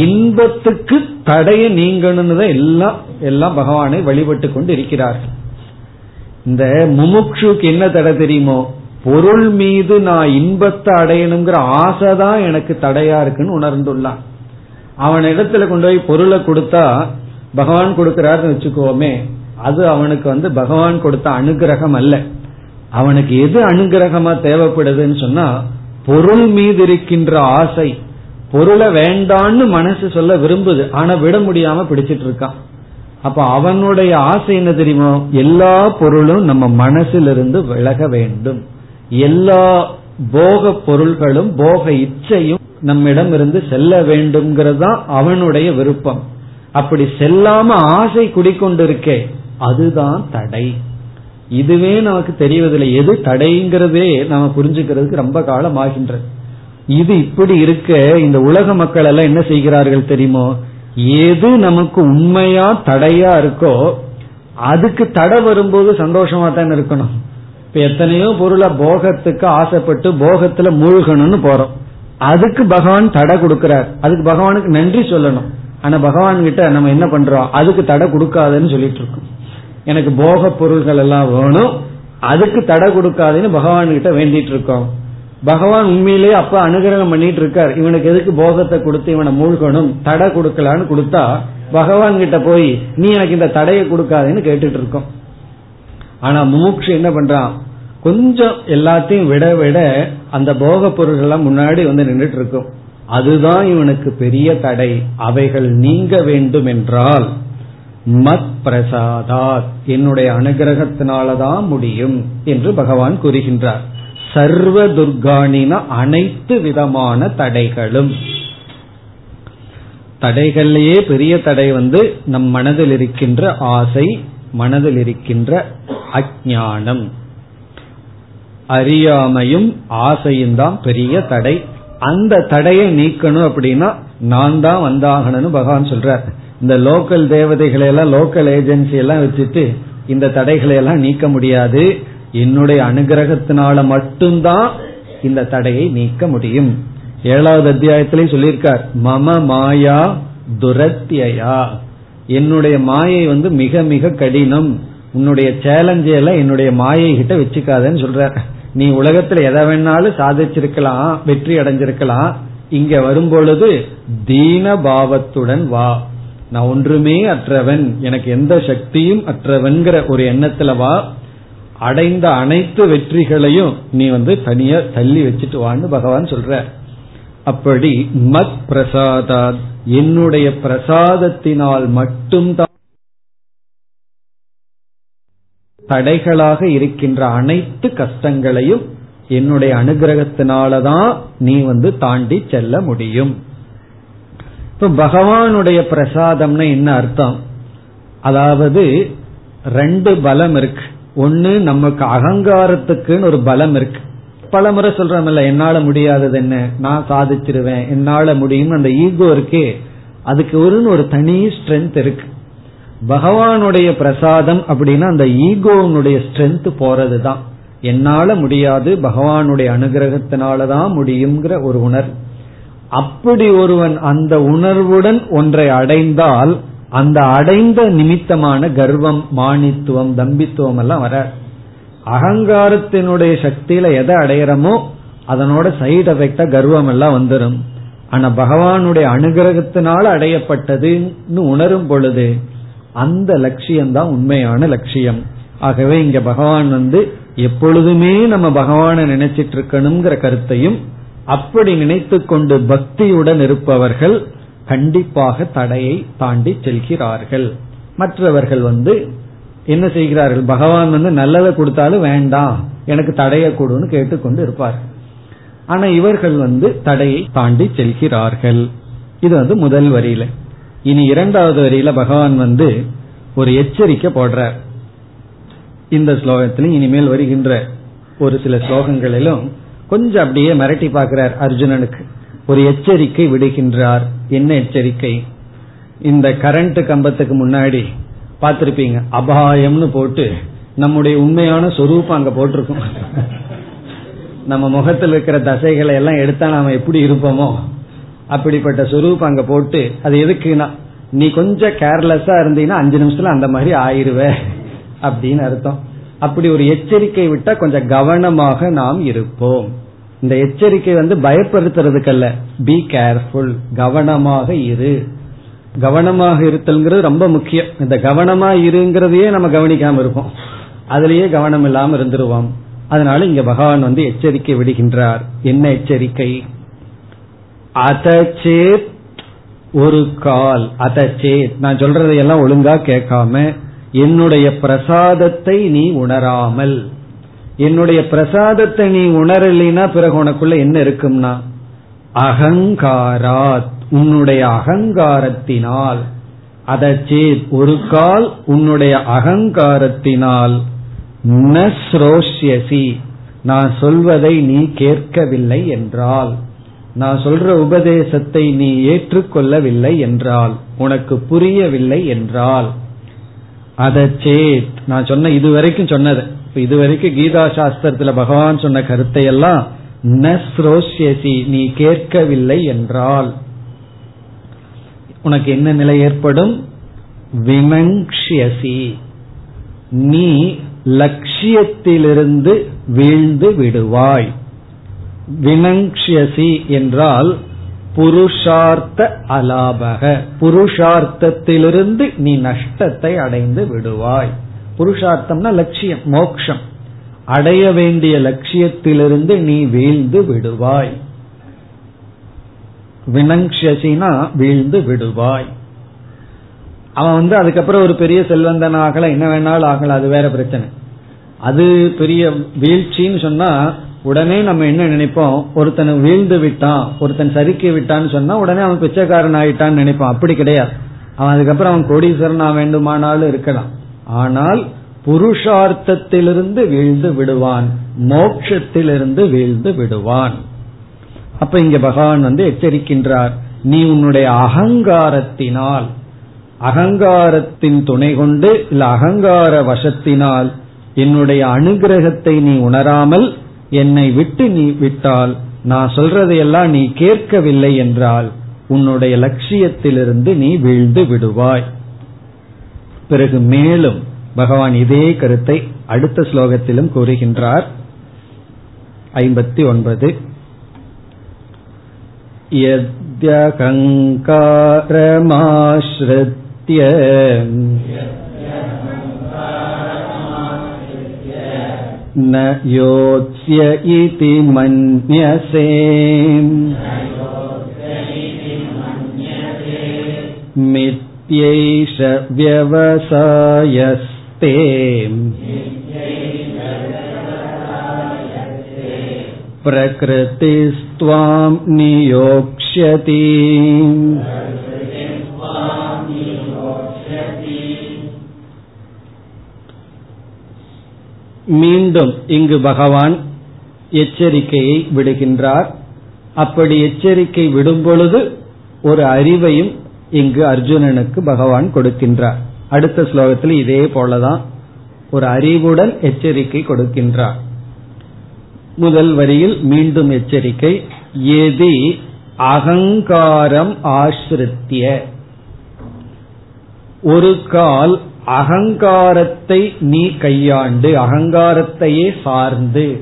இன்பத்துக்கு தடையை நீங்கணும்னு தான் எல்லாம் எல்லாம் பகவானை வழிபட்டு கொண்டு இருக்கிறார்கள் இந்த முமுக்ஷுக்கு என்ன தடை தெரியுமோ? பொருள் மீது நான் இன்பத்தை அடையணுங்கிற ஆசை தான் எனக்கு தடையா இருக்குன்னு உணர்ந்துள்ளான். அவன் இடத்துல கொண்டு போய் பொருளை கொடுத்தா பகவான் கொடுக்கிறாருன்னு வச்சுக்கோமே அது அவனுக்கு வந்து பகவான் கொடுத்த அனுகிரகம் அல்ல. அவனுக்கு எது அனுகிரகமா தேவைப்படுதுன்னு சொன்னா பொருள் மீது இருக்கின்ற ஆசை பொருளை வேண்டான்னு மனசு சொல்ல விரும்புது ஆனா விட முடியாம பிடிச்சிட்டு இருக்கான். அப்ப அவனுடைய ஆசை என்ன தெரியுமோ? எல்லா பொருளும் நம்ம மனசிலிருந்து விலக வேண்டும். எல்லா போக பொருள்களும் போக இச்சையும் நம்மிடம் இருந்து செல்ல வேண்டும்ங்கிறது அவனுடைய விருப்பம். அப்படி செல்லாம ஆசை குடிக்கொண்டிருக்கே அதுதான் தடை. இதுவே நமக்கு தெரிவதில்லை. எது தடைங்கிறதே நம்ம புரிஞ்சுக்கிறதுக்கு ரொம்ப காலம் ஆகின்றது. இது இப்படி இருக்க இந்த உலக மக்கள் எல்லாம் என்ன செய்கிறார்கள் தெரியுமோ? எது நமக்கு உண்மையா தடையா இருக்கோ அதுக்கு தடை வரும்போது சந்தோஷமா தான் இருக்கணும். இப்ப எத்தனையோ பொருளை போகத்துக்கு ஆசைப்பட்டு போகத்துல மூழ்கணும்னு போறோம். அதுக்கு பகவான் தடை கொடுக்கிறார். அதுக்கு பகவானுக்கு நன்றி சொல்லணும். ஆனா பகவான் கிட்ட நம்ம என்ன பண்றோம்? அதுக்கு தடை கொடுக்காதுன்னு சொல்லிட்டு இருக்கோம். எனக்கு போக பொருள்கள் எல்லாம் வேணும். அதுக்கு தடை கொடுக்காதுன்னு பகவான் கிட்ட வேண்டிட்டு இருக்கோம். பகவான் உண்மையிலேயே அப்ப அனுகிரகம் பண்ணிட்டு இருக்கார். இவனுக்கு எதுக்கு போகத்தை கொடுத்து இவனை மூழ்கணும்? தடை கொடுக்கலான்னு கொடுத்தா பகவான் கிட்ட போய் நீ எனக்கு இந்த தடையை கொடுக்காதுன்னு கேட்டுட்டு இருக்கோம். ஆனா மூக்ஷு என்ன பண்றான்? கொஞ்சம் எல்லாத்தையும் விட விட அந்த போக பொருள்கள்லாம் முன்னாடி வந்து நின்றுட்டு இருக்கும். அதுதான் இவனுக்கு பெரிய தடை. அவைகள் நீங்க வேண்டும் என்றால் மத் பிரசாதாத் என்னுடைய அனுகிரகத்தினாலதான் முடியும் என்று பகவான் கூறுகின்றார். சர்வ துர்காணின அனைத்து விதமான தடைகளும். தடைகள்லேயே பெரிய தடை வந்து நம் மனதில் இருக்கின்ற ஆசை மனதில் இருக்கின்ற அஜானம் அறியாமையும் ஆசையும் தான் பெரிய தடை. அந்த தடையை நீக்கணும் அப்படின்னா நான் தான் வந்தாகணும்னு பகவான் சொல்றார். இந்த லோக்கல் தேவதைகளை எல்லாம் லோக்கல் ஏஜென்சி எல்லாம் வச்சுட்டு இந்த தடைகளை எல்லாம் நீக்க முடியாது. என்னுடைய அனுகிரகத்தினால மட்டும்தான் இந்த தடையை நீக்க முடியும். ஏழாவது அத்தியாயத்திலே சொல்லியிருக்கார் மம மாயா துரத்தியா என்னுடைய மாயை வந்து மிக மிக கடினம். உன்னுடைய சேலஞ்சை எல்லாம் என்னுடைய மாயை கிட்ட வச்சுக்காதன்னு சொல்ற நீ உலகத்துல எதை வேணாலும் சாதிச்சிருக்கலாம் வெற்றி அடைஞ்சிருக்கலாம். இங்க வரும்பொழுது தீன பாவத்துடன் வா. நான் ஒன்றுமே அற்றவன் எனக்கு எந்த சக்தியும் அற்றவன்கிற ஒரு எண்ணத்துல வா. அடைந்த அனைத்து வெற்றிகளையும் நீ வந்து தனியா தள்ளி வச்சுட்டு வான்னு பகவான் சொல்ற. அப்படி மத் பிரசாதா என்னுடைய பிரசாதத்தினால் மட்டும்தான் தடைகளாக இருக்கின்ற அனைத்து கஷ்டங்களையும் என்னுடைய அனுகிரகத்தினாலதான் நீ வந்து தாண்டி செல்ல முடியும். இப்ப பகவானுடைய பிரசாதம்னு என்ன அர்த்தம்? அதாவது ரெண்டு பலம் இருக்கு. ஒன்னு நமக்கு அகங்காரத்துக்குன்னு ஒரு பலம் இருக்கு. பல முறை சொல்றோம்ல என்னால முடியாதது என்ன? நான் சாதிச்சிருவேன். என்னால முடியும் அந்த ஈகோ இருக்கே. அதுக்கு ஒரு ஒரு தனி ஸ்ட்ரென்த் இருக்கு. பகவானுடைய பிரசாதம் அப்படின்னா அந்த ஈகோனுடைய ஸ்ட்ரென்த் போறதுதான். என்னால முடியாது பகவானுடைய அனுகிரகத்தினாலதான் முடியுங்கிற ஒரு உணர்வு. அப்படி ஒருவன் அந்த உணர்வுடன் ஒன்றை அடைந்தால் அந்த அடைந்த நிமித்தமான கர்வம் மானித்துவம் தம்பித்துவம் எல்லாம் வர அகங்காரத்தினுடைய சக்தியில எதை அடையிறமோ அதனோட சைடு எஃபெக்டா கர்வம் எல்லாம் வந்துடும் ஆனா பகவானுடைய அனுகிரகத்தினால அடையப்பட்டதுன்னு உணரும் பொழுது அந்த லட்சியம்தான் உண்மையான லட்சியம். ஆகவே இங்க பகவான் வந்து எப்பொழுதுமே நம்ம பகவான நினைச்சிட்டு இருக்கணுங்கிற கருத்தையும் அப்படி நினைத்து கொண்டு பக்தியுடன் இருப்பவர்கள் கண்டிப்பாக தடையை தாண்டி செல்கிறார்கள். மற்றவர்கள் வந்து என்ன செய்கிறார்கள்? பகவான் வந்து நல்லதை கொடுத்தாலும் வேண்டாம் எனக்கு தடையை கொடுன்னு கேட்டுக்கொண்டு இருப்பார் ஆனா இவர்கள் வந்து தடையை தாண்டி செல்கிறார்கள். இது வந்து முதல் வரியில. இனி இரண்டாவது வரியில பகவான் வந்து ஒரு எச்சரிக்கை போடுறார். இந்த ஸ்லோகத்திலும் இனிமேல் வருகின்ற ஒரு சில ஸ்லோகங்களிலும் கொஞ்சம் அப்படியே மிரட்டி பார்க்கிறார் அர்ஜுனனுக்கு. ஒரு எச்சரிக்கை விடுகின்றார். என்ன எச்சரிக்கை? இந்த கரண்ட் கம்பத்துக்கு முன்னாடி பார்த்திருப்பீங்க. அபாயம்னு போட்டு நம்முடைய உண்மையான சொரூபம் அங்க போட்டிருக்கோம். நம்ம முகத்தில் இருக்கிற தசைகளை எல்லாம் எடுத்தா நாம எப்படி இருப்போமோ? அப்படிப்பட்ட சொரூபம் அங்க போட்டு அது எதுக்குன்னா நீ கொஞ்சம் கேர்லெஸ்ஸா இருந்தீங்கன்னா அஞ்சு நிமிஷத்துல அந்த மாதிரி ஆயிருவ அப்படின்னு அர்த்தம். அப்படி ஒரு எச்சரிக்கை விட்டா கொஞ்சம் கவனமாக நாம் இருப்போம். இந்த எச்சரிக்கை வந்து பயப்படுத்துறதுக்கல்ல. பி கேர்ஃபுல் கவனமாக இரு. கவனமாக இருத்தல்ங்கிறது ரொம்ப முக்கியம். இந்த கவனமா இருங்கிறதையே நம்ம கவனிக்காம இருப்போம். அதுலயே கவனம் இல்லாம இருந்துருவோம். அதனால இங்க பகவான் வந்து எச்சரிக்கை விடுகின்றார். என்ன எச்சரிக்கை? அதச்சேத் ஒரு கால். அதச்சேத் நான் சொல்றதையெல்லாம் ஒழுங்கா கேட்காம என்னுடைய பிரசாதத்தை நீ உணராமல். என்னுடைய பிரசாதத்தை நீ உணரலினா பிறகு உனக்குள்ள என்ன இருக்கும்னா? அகங்காராத் உன்னுடைய அகங்காரத்தினால். அதச்சே ஒரு கால் உன்னுடைய அகங்காரத்தினால் நஸ்ரோஷ்யசி. நான் சொல்வதை நீ கேட்கவில்லை என்றால். நான் சொல்ற உபதேசத்தை நீ ஏற்றுக்கொள்ளவில்லை என்றால். உனக்கு புரியவில்லை என்றால். அதச்சே நான் சொன்ன இதுவரைக்கும் சொன்னது. இதுவரைக்கும் கீதா சாஸ்திரத்துல பகவான் சொன்ன கருத்தை எல்லாம் நீ கேட்கவில்லை என்றால். உனக்கு என்ன நிலை ஏற்படும்? விமங்ஷியசி நீ லட்சியத்திலிருந்து வீழ்ந்து விடுவாய். வினங்ஷியசி என்றால் புருஷார்த்த அலாபக. புருஷார்த்தத்திலிருந்து நீ நஷ்டத்தை அடைந்து விடுவாய். புருஷார்த்தம்னா லட்சியம் மோக்ஷம். அடைய வேண்டிய லட்சியத்திலிருந்து நீ வீழ்ந்து விடுவாய். வினங்ஷசினா வீழ்ந்து விடுவாய். அவன் வந்து அதுக்கப்புறம் ஒரு பெரிய செல்வந்தன் ஆகல என்ன வேணாலும் ஆகல அது வேற பிரச்சனை. அது பெரிய வீழ்ச்சின்னு சொன்னா உடனே நம்ம என்ன நினைப்போம்? ஒருத்தனை வீழ்ந்து விட்டான் ஒருத்தன் சறுக்கி விட்டான்னு சொன்னா உடனே அவன் பிச்சைக்காரன் ஆயிட்டான்னு நினைப்பான் அப்படி கிடையாது. அவன் அதுக்கப்புறம் அவன் கோடீஸ்வரன் வேண்டுமானாலும் இருக்கலாம். ஆனால் புருஷார்த்தத்திலிருந்து வீழ்ந்து விடுவான் மோட்சத்திலிருந்து வீழ்ந்து விடுவான். அப்ப இங்க பகவான் வந்து எச்சரிக்கின்றார் நீ உன்னுடைய அகங்காரத்தினால் அகங்காரத்தின் துணை கொண்டு இல்ல அகங்கார வசத்தினால் என்னுடைய அனுகிரகத்தை நீ உணராமல் என்னை விட்டு நீ விட்டால் நான் சொல்றதையெல்லாம் நீ கேட்கவில்லை என்றால் உன்னுடைய லட்சியத்திலிருந்து நீ வீழ்ந்து விடுவாய். பிறகு மேலும் பகவான் இதே கருத்தை அடுத்த ஸ்லோகத்திலும் கூறுகின்றார் ஐம்பத்தி ஒன்பது यद्यहङ्कारमाश्रित्य न योत्स्य इति मन्यसे मित्यैष व्यवसायस्ते प्रकृतिस्त्वां नियोक्ष्यति மீண்டும் இங்கு பகவான் எச்சரிக்கையை விடுகின்றார் அப்படி எச்சரிக்கை விடும் பொழுது ஒரு அறிவையும் இங்கு அர்ஜுனனுக்கு பகவான் கொடுக்கின்றார். அடுத்த ஸ்லோகத்தில் இதே போலதான் ஒரு அறிவுடன் எச்சரிக்கை கொடுக்கின்றார். முதல் வரியில் மீண்டும் எச்சரிக்கை எதி அகங்காரம் ஆசிரித்திய ஒரு கால் அகங்காரத்தை நீ கையாண்டு அகங்காரத்தையே சார்ந்து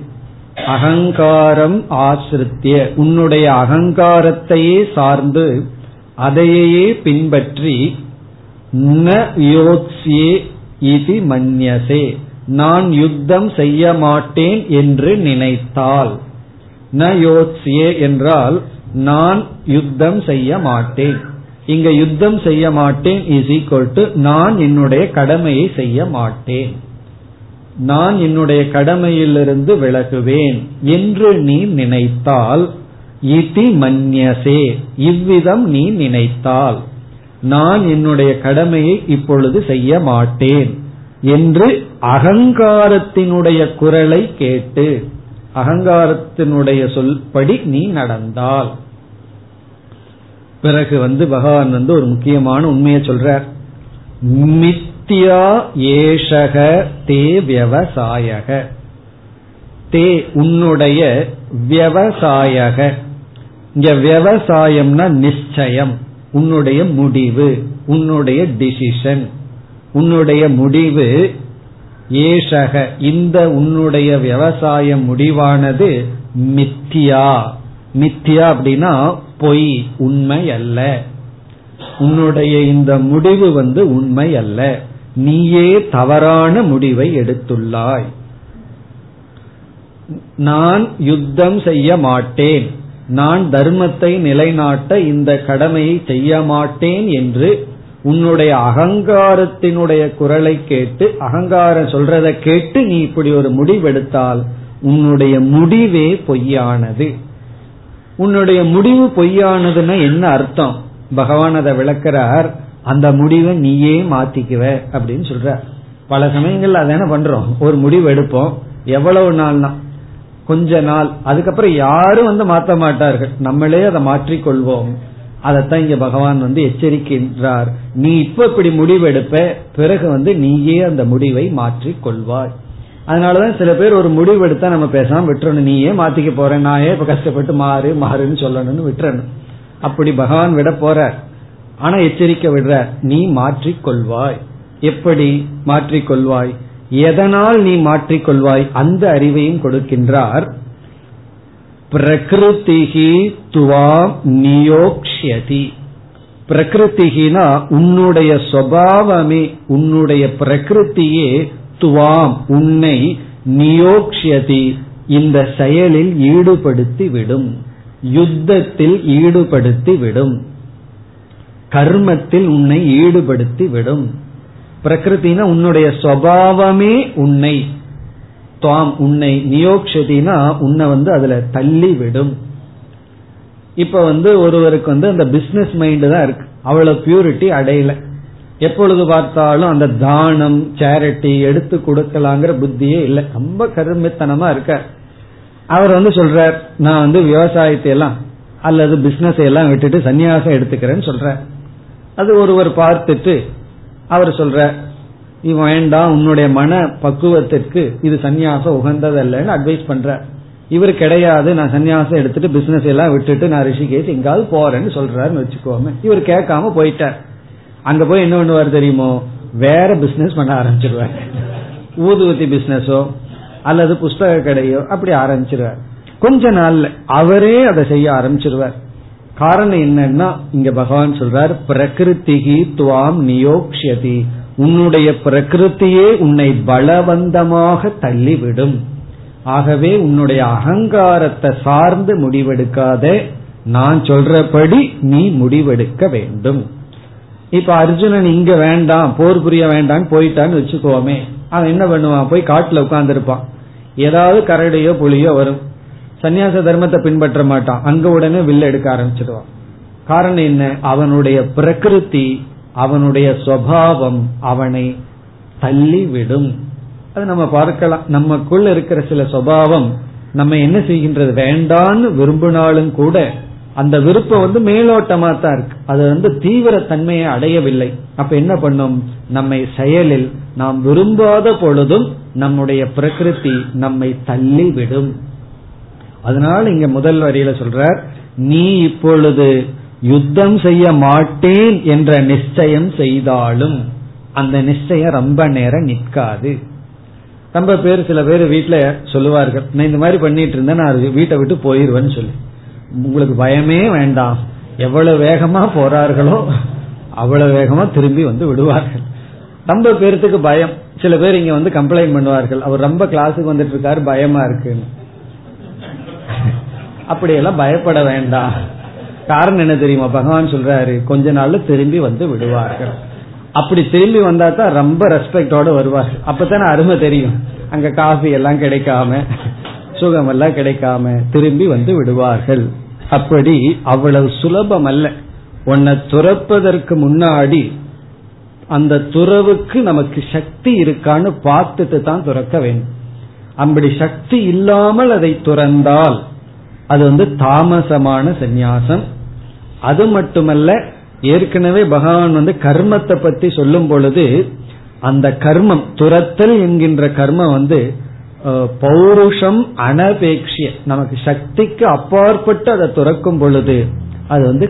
அகங்காரம் ஆசிரித்திய உன்னுடைய அகங்காரத்தையே சார்ந்து அதையே பின்பற்றி ந யோத்ஸ்யே இது மன்யசே. நான் யுத்தம் செய்ய மாட்டேன் என்று நினைத்தால். ந யோத்ஸ்யே என்றால் நான் யுத்தம் செய்ய மாட்டேன். இங்க யுத்தம் செய்ய மாட்டேன் இஸ் ஈக்வல் டு நான் என்னுடைய கடமையை செய்ய மாட்டேன். நான் என்னுடைய கடமையிலிருந்து விலகுவேன் என்று நீ நினைத்தால் இதி மன்யசே இவ்விதம் நீ நினைத்தால். நான் என்னுடைய கடமையை இப்பொழுது செய்ய மாட்டேன் என்று அகங்காரத்தினுடைய குரலை கேட்டு அகங்காரத்தினுடைய சொல்படி நீ நடந்தால். பிறகு வந்து பகவான் வந்து ஒரு முக்கியமான உண்மையை சொல்றார். மித்தியா ஏஷக தே விவசாயக தே உன்னுடைய விவசாயக இங்க விவசாயம்னா நிச்சயம். உன்னுடைய முடிவு உன்னுடைய டிசிஷன் உன்னுடைய முடிவு ஏஷக. இந்த உன்னுடைய விவசாய முடிவானது மித்தியா. மித்தியா அப்படின்னா பொய் உண்மை அல்ல. உன்னுடைய இந்த முடிவு வந்து உண்மை அல்ல. நீயே தவறான முடிவை எடுத்துள்ளாய். நான் யுத்தம் செய்ய மாட்டேன். நான் தர்மத்தை நிலைநாட்ட இந்த கடமையை செய்ய மாட்டேன் என்று உன்னுடைய அகங்காரத்தினுடைய குரலை கேட்டு அகங்காரம் சொல்றதை கேட்டு நீ இப்படி ஒரு முடிவெடுத்தால் உன்னுடைய முடிவே பொய்யானது. உன்னுடைய முடிவு பொய்யானதுன்னா என்ன அர்த்தம்? பகவான் அதை விளக்கிறார் அந்த முடிவை நீயே மாத்திக்குவ அப்படின்னு சொல்ற பல சமயங்கள்ல அதை என்ன பண்றோம். ஒரு முடிவு எடுப்போம். எவ்வளவு நாள்னா கொஞ்ச நாள். அதுக்கப்புறம் யாரும் வந்து மாத்த மாட்டார்கள். நம்மளே அதை மாற்றிக்கொள்வோம். அதைத்தான் இங்க பகவான் வந்து எச்சரிக்கின்றார். நீ இப்ப இப்படி முடிவு எடுப்ப பிறகு வந்து நீயே அந்த முடிவை மாற்றி கொள்வாய் அதனாலதான் சில பேர் ஒரு முடிவு எடுத்தா நம்ம பேசாம விட்டுறணும். நீயே மாத்திக்க போறேன் நான் ஏன் இப்ப கஷ்டப்பட்டு மாறு மாறுன்னு சொல்லணும்னு விட்டுறணும். அப்படி பகவான் விட போற. ஆனா எச்சரிக்கை விடுற நீ மாற்றிக்கொள்வாய். எப்படி மாற்றிக்கொள்வாய்? எதனால் நீ மாற்றிக்கொள்வாய்? அந்த அறிவையும் கொடுக்கின்றார். பிரகிருதிகி துவாம் நியோக்ஷதி பிரகிருதிகினா உன்னுடைய சுவாவமே உன்னுடைய பிரகிருத்தியே துவாம் உன்னை நியோக்ஷதி இந்த செயலில் ஈடுபடுத்தி விடும் யுத்தத்தில் ஈடுபடுத்தி விடும் கர்மத்தில் உன்னை ஈடுபடுத்தி விடும் பிரகிருத்தினா உன்னுடைய சுவாவமே உன்னை. துவாம் உன்னை நியோக்ஷதினா உன்னை வந்து அதுல தள்ளி விடும் இப்ப வந்து ஒருவருக்கு வந்து அந்த பிசினஸ் மைண்ட் தான் இருக்கு. அவ்வளவு பியூரிட்டி அடையல. எப்பொழுது பார்த்தாலும் அந்த தானம் சேரிட்டி எடுத்து கொடுக்கலாங்கிற புத்தியே இல்லை. ரொம்ப கருமித்தனமா இருக்க அவர் வந்து சொல்றார் நான் வந்து விவசாயத்தை எல்லாம் அல்லது பிசினஸ் எல்லாம் விட்டுட்டு சன்னியாசம் எடுத்துக்கிறேன்னு சொல்ற அது ஒருவர் பார்த்துட்டு அவர் சொல்ற இவன் வேண்டாம் உன்னுடைய மன பக்குவத்திற்கு இது சன்னியாசம் உகந்ததல்லன்னு அட்வைஸ் பண்ற. இவர் கிடையாது நான் சன்னியாசம் எடுத்துட்டு பிசினஸ் எல்லாம் விட்டுட்டு நான் ரிஷிகேஷ் எங்காவது போறேன்னு சொல்றாருன்னு வச்சுக்கோமே. இவர் கேட்காம போயிட்டார். அங்க போய் என்ன பண்ணுவார் தெரியுமோ? வேற பிசினஸ் பண்ண ஆரம்பிச்சிருவார். ஊதுவத்தி பிசினஸோ அல்லது புஸ்தக கடையோ அப்படி ஆரம்பிச்சிருவார். கொஞ்ச நாள்ல அவரே அதை செய்ய ஆரம்பிச்சிருவார். காரணம் என்னன்னா இங்க பகவான் சொல்றார் பிரகிருதிகி துவாம் நியோக்ஷதி உன்னுடைய பிரகிருத்தியே உன்னை பலவந்தமாக தள்ளிவிடும். ஆகவே உன்னுடைய அகங்காரத்தை சார்ந்து முடிவெடுக்காத. நான் சொல்றபடி நீ முடிவெடுக்க வேண்டும். இப்ப அர்ஜுனன் இங்க வேண்டாம் போர் புரிய வேண்டாம் போயிட்டான்னு வச்சுக்கோமே. அவன் என்ன பண்ணுவான்? போய் காட்டுல உட்கார்ந்து இருப்பான் ஏதாவது கரடியோ புலியோ வரும். சன்னியாச தர்மத்தை பின்பற்ற மாட்டான். அங்க உடனே வில்ல எடுக்க ஆரம்பிச்சிடுவான். காரணம் என்ன? அவனுடைய பிரகிருதி அவனுடைய சுவாவம் அவனை தள்ளிவிடும். அது நம்ம பார்க்கலாம். நமக்குள்ள இருக்கிற சில சுவாவம் நம்ம என்ன செய்கின்றது? வேண்டான்னு விரும்பினாலும் கூட அந்த விருப்பம் வந்து மேலோட்டமா தான் இருக்கு. அது வந்து தீவிர தன்மையை அடையவில்லை. அப்ப என்ன பண்ணும்? நம்மை செயலில் நாம் விரும்பாத பொழுதும் நம்முடைய பிரகிருதி நம்மை தள்ளிவிடும். அதனால இங்க முதல் வரியில சொல்றார் நீ இப்பொழுது யுத்தம் செய்ய மாட்டேன் என்ற நிச்சயம் செய்தாலும் அந்த நிச்சயம் ரொம்ப நேரம் நிற்காது. ரொம்ப பேர் சில பேர் வீட்டுல சொல்லுவார்கள் நான் இந்த மாதிரி பண்ணிட்டு இருந்தேன் நான் வீட்டை விட்டு போயிருவேன்னு சொல்லி. உங்களுக்கு பயமே வேண்டாம். எவ்வளவு வேகமா போறார்களோ அவ்வளவு வேகமா திரும்பி வந்து விடுவார்கள். ரொம்ப பேர்த்துக்கு பயம். சில பேர் இங்க வந்து கம்ப்ளைண்ட் பண்ணுவார்கள் அவர் ரொம்ப கிளாஸுக்கு வந்துட்டு இருக்காரு பயமா இருக்குன்னு. அப்படியெல்லாம் பயப்பட வேண்டாம். காரணம் என்ன தெரியுமா? பகவான் சொல்றாரு கொஞ்ச நாள்ல திரும்பி வந்து விடுவார்கள். அப்படி திரும்பி வந்தா தான் ரொம்ப ரெஸ்பெக்டோட வருவார்கள் அப்பதானே அருமை தெரியும். அங்க காஃபி எல்லாம் கிடைக்காம சுகம் எல்லாம் கிடைக்காம திரும்பி வந்து விடுவார்கள். அப்படி அவ்வளவு சுலபம் அல்ல. உன்னை துறப்பதற்கு முன்னாடி அந்த துறவுக்கு நமக்கு சக்தி இருக்கான்னு பார்த்துட்டு தான் துறக்க வேண்டும். அப்படி சக்தி இல்லாமல் அதை துறந்தால் அது வந்து தாமசமான சந்நியாசம். அது மட்டுமல்ல ஏற்கனவே பகவான் வந்து கர்மத்தை பத்தி சொல்லும் பொழுது அந்த கர்மம் துரத்தல் என்கின்ற கர்மம் வந்து பௌருஷம் அனபேட்சிய நமக்கு சக்திக்கு அப்பாற்பட்டு அதை துறக்கும் பொழுது அது வந்து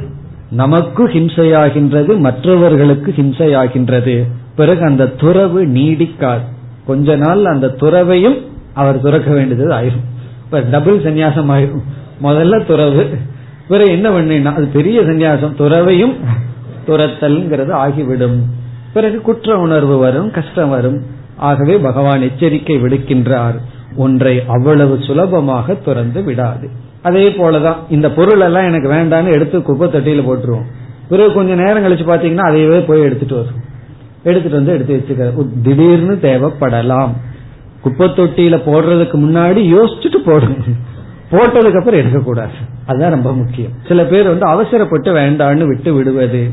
நமக்கு ஹிம்சையாகின்றது மற்றவர்களுக்கு ஹிம்சையாகின்றது. பிறகு அந்த துறவு நீடிக்காது. கொஞ்ச நாள் அந்த துறவையும் அவர் துறக்க வேண்டியது ஆயிரும். இப்ப டபுள் சன்னியாசம் ஆயிரும். முதல்ல துறவு பிறகு என்ன பண்ணினா அது பெரிய சந்நியாசம். துறவையும் துரத்தல்ங்கிறது ஆகிவிடும். பிறகு குற்ற உணர்வு வரும் கஷ்டம் வரும். ஆகவே பகவான் எச்சரிக்கை விடுக்கின்றார். ஒன்றை அவ்வளவு சுலபமாக துறந்து விடாது. அதே போலதான் இந்த பொருள் எல்லாம் எனக்கு வேண்டான்னு எடுத்து குப்பை தொட்டியில போட்டுருவோம். பிறகு கொஞ்சம் நேரம் கழிச்சு பாத்தீங்கன்னா அதையவே போய் எடுத்துட்டு வரும். எடுத்துட்டு வந்து எடுத்து வச்சுக்க திடீர்னு தேவைப்படலாம். குப்பை தொட்டியில போடுறதுக்கு முன்னாடி யோசிச்சுட்டு போடணும். போட்டதுக்கு அப்புறம் எடுக்கக்கூடாது. அதுதான் ரொம்ப முக்கியம். சில பேர் வந்து அவசரப்பட்டு வேண்டான்னு விட்டு விடுவது.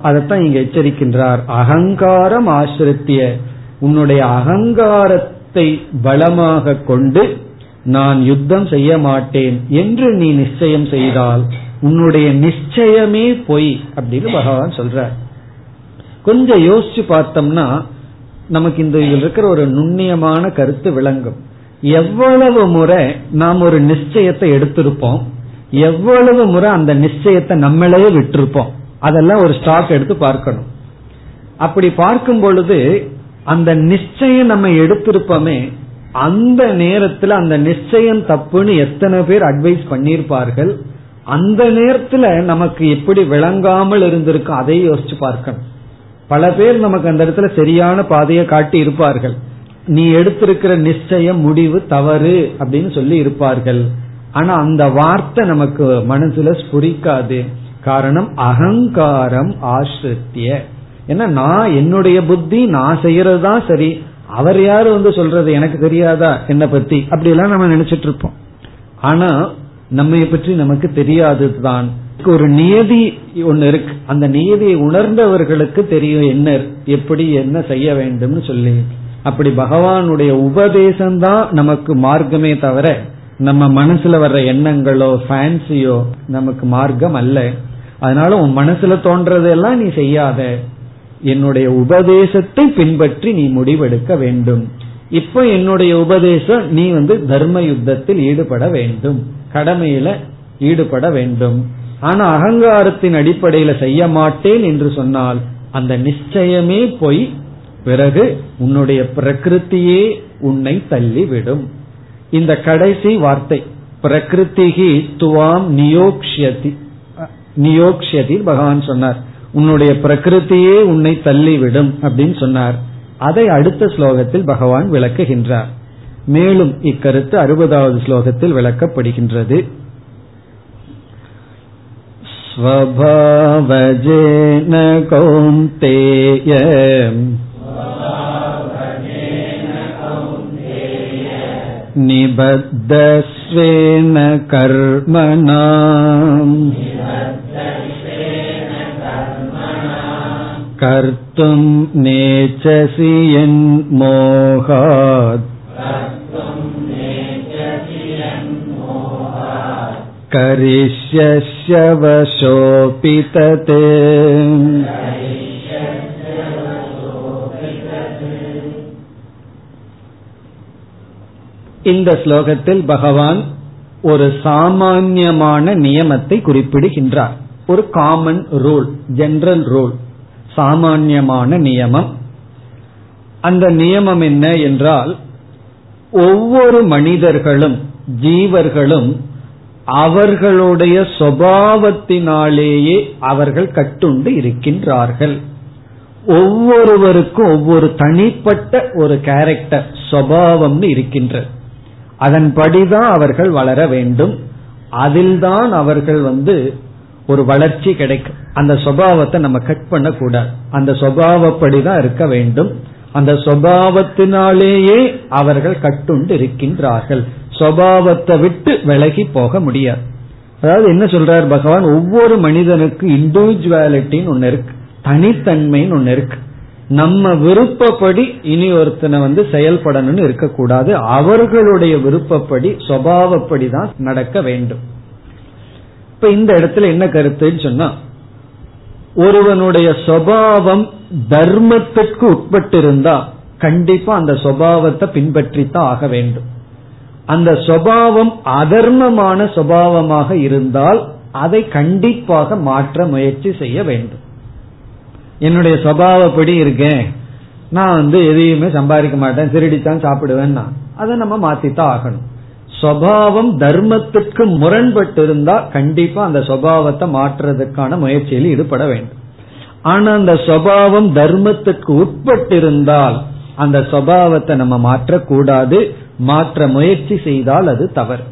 அதைத்தான் இங்க எச்சரிக்கின்றார். அகங்காரம் ஆசிரித்திய உன்னுடைய அகங்காரத்தை பலமாக கொண்டு நான் யுத்தம் செய்ய மாட்டேன் என்று நீ நிச்சயம் செய்தால் உன்னுடைய நிச்சயமே பொய் அப்படின்னு பகவான் சொல்ற கொஞ்சம் யோசிச்சு பார்த்தோம்னா நமக்கு இந்த இதில் இருக்கிற ஒரு நுண்ணியமான கருத்து விளங்கும். எவ்வளவு முறை நாம் ஒரு நிச்சயத்தை எடுத்திருப்போம் எவ்வளவு முறை அந்த நிச்சயத்தை நம்மளே விட்டிருப்போம். அதெல்லாம் ஒரு ஸ்டாக் எடுத்து பார்க்கணும். அப்படி பார்க்கும் பொழுது அந்த நிச்சயம் நம்ம எடுத்திருப்போமே அந்த நேரத்துல அந்த நிச்சயம் தப்புன்னு எத்தனை பேர் அட்வைஸ் பண்ணியிருப்பார்கள் அந்த நேரத்துல நமக்கு எப்படி விளங்காமல் இருந்திருக்கும் அதை யோசிச்சு பார்க்கணும். பல பேர் நமக்கு அந்த இடத்துல சரியான பாதையை காட்டி இருப்பார்கள். நீ எடுத்திருக்கிற நிச்சயம் முடிவு தவறு அப்படின்னு சொல்லி இருப்பார்கள். ஆனா அந்த வார்த்தை நமக்கு மனசுல ஸ்புரிக்காது. காரணம் அகங்காரம் ஆசிரித்திய ஏன்னா நான் என்னுடைய புத்தி நான் செய்யறது தான் சரி. அவர் யாரு வந்து சொல்றது எனக்கு தெரியாதா? என்ன பத்தி. அப்படி எல்லாம் நம்ம நினைச்சிட்டு இருப்போம். ஆனா நம்மை பற்றி நமக்கு தெரியாததுதான். ஒரு நியதி ஒன்னு இருக்கு. அந்த நியதியை உணர்ந்தவர்களுக்கு தெரியும் என்ன எப்படி என்ன செய்ய வேண்டும்னு சொல்லி. அப்படி பகவானுடைய உபதேசம் தான் நமக்கு மார்க்கமே தவிர நம்ம மனசுல வர்ற எண்ணங்களோ ஃபேன்சியோ நமக்கு மார்க்கம் அல்ல. அதனால உன் மனசுல தோன்றதெல்லாம் நீ செய்யாத. என்னுடைய உபதேசத்தை பின்பற்றி நீ முடிவெடுக்க வேண்டும். இப்ப என்னுடைய உபதேசம் நீ வந்து தர்ம யுத்தத்தில் ஈடுபட வேண்டும். கடமையில ஈடுபட வேண்டும். ஆனா அகங்காரத்தின் அடிப்படையில செய்ய மாட்டேன் என்று சொன்னால் அந்த நிச்சயமே போய் பிறகு உன்னுடைய பிரகிருத்தியே உன்னை தள்ளிவிடும். இந்த கடைசி வார்த்தை பிரகிருத்திகி துவாம் நியோக்ஷதி நியோக்ஷதி பகவான் சொன்னார். உன்னுடைய பிரகிருத்தியே உன்னை தள்ளிவிடும் அப்படின்னு சொன்னார். அதை அடுத்த ஸ்லோகத்தில் பகவான் விளக்குகின்றார். மேலும் இக்கருத்து அறுபதாவது ஸ்லோகத்தில் விளக்கப்படுகின்றது. स्वभावजेन कौन्तेय निबद्धस्वेन कर्मणा कर्तुं नेचसि यन्मोहात् करिष्यस्य वशोऽपि तत् இந்த ஸ்லோகத்தில் பகவான் ஒரு சாமான்யமான நியமத்தை குறிப்பிடுகின்றார் ஒரு காமன் ரூல் ஜெனரல் ரூல் சாமான்யமான நியமம் அந்த நியமம் என்ன என்றால் ஒவ்வொரு மனிதர்களும் ஜீவர்களும் அவர்களுடைய சுவாவத்தினாலேயே அவர்கள் கட்டுண்டு இருக்கின்றார்கள். ஒவ்வொருவருக்கும் ஒவ்வொரு தனிப்பட்ட ஒரு கேரக்டர் சுவாவம்னு இருக்கின்றது அதன்படிதான் அவர்கள் வளர வேண்டும். அதில்தான் அவர்கள் வந்து ஒரு வளர்ச்சி கிடைக்கும். அந்த சுவாவத்தை நம்ம கட் பண்ணக்கூடாது. அந்த அந்த சுவாவப்படிதான் இருக்க வேண்டும். அந்த சுவாவத்தினாலேயே அவர்கள் கட்டுண்டு இருக்கின்றார்கள். சுவாவத்தை விட்டு விலகி போக முடியாது. அதாவது என்ன சொல்றார் பகவான்? ஒவ்வொரு மனிதனுக்கு இண்டிவிஜுவாலிட்டின்னு ஒன்னு இருக்கு. தனித்தன்மைன்னு ஒன்னு இருக்கு. நம்ம விருப்பப்படி இனி ஒருத்தனை வந்து செயல்படணும்னு இருக்கக்கூடாது. அவர்களுடைய விருப்பப்படி சுவாவப்படி தான் நடக்க வேண்டும். இப்ப இந்த இடத்துல என்ன கருத்துன்னு சொன்னா ஒருவனுடைய சுவாவம் தர்மத்திற்கு உட்பட்டிருந்தா கண்டிப்பா அந்த சுவாவத்தை பின்பற்றித்தான் ஆக வேண்டும். அந்த சுவாவம் அதர்மமான சுவாவமாக இருந்தால் அதை கண்டிப்பாக மாற்ற முயற்சி செய்ய வேண்டும். என்னுடைய சுவாவப்படி இருக்கேன் நான் வந்து எதையுமே சம்பாதிக்க மாட்டேன். திருடித்தான் சாப்பிடுவேன் அதை நம்ம மாத்தித்தான் ஆகணும். சுவாவம் தர்மத்துக்கு முரண்பட்டு இருந்தா கண்டிப்பா அந்த சுவாவத்தை மாற்றுறதுக்கான முயற்சியில் ஈடுபட வேண்டும். ஆனா அந்த சுவாவம் தர்மத்துக்கு உட்பட்டு இருந்தால் அந்த சுவாவத்தை நம்ம மாற்றக்கூடாது. மாற்ற முயற்சி செய்தால் அது தவறு.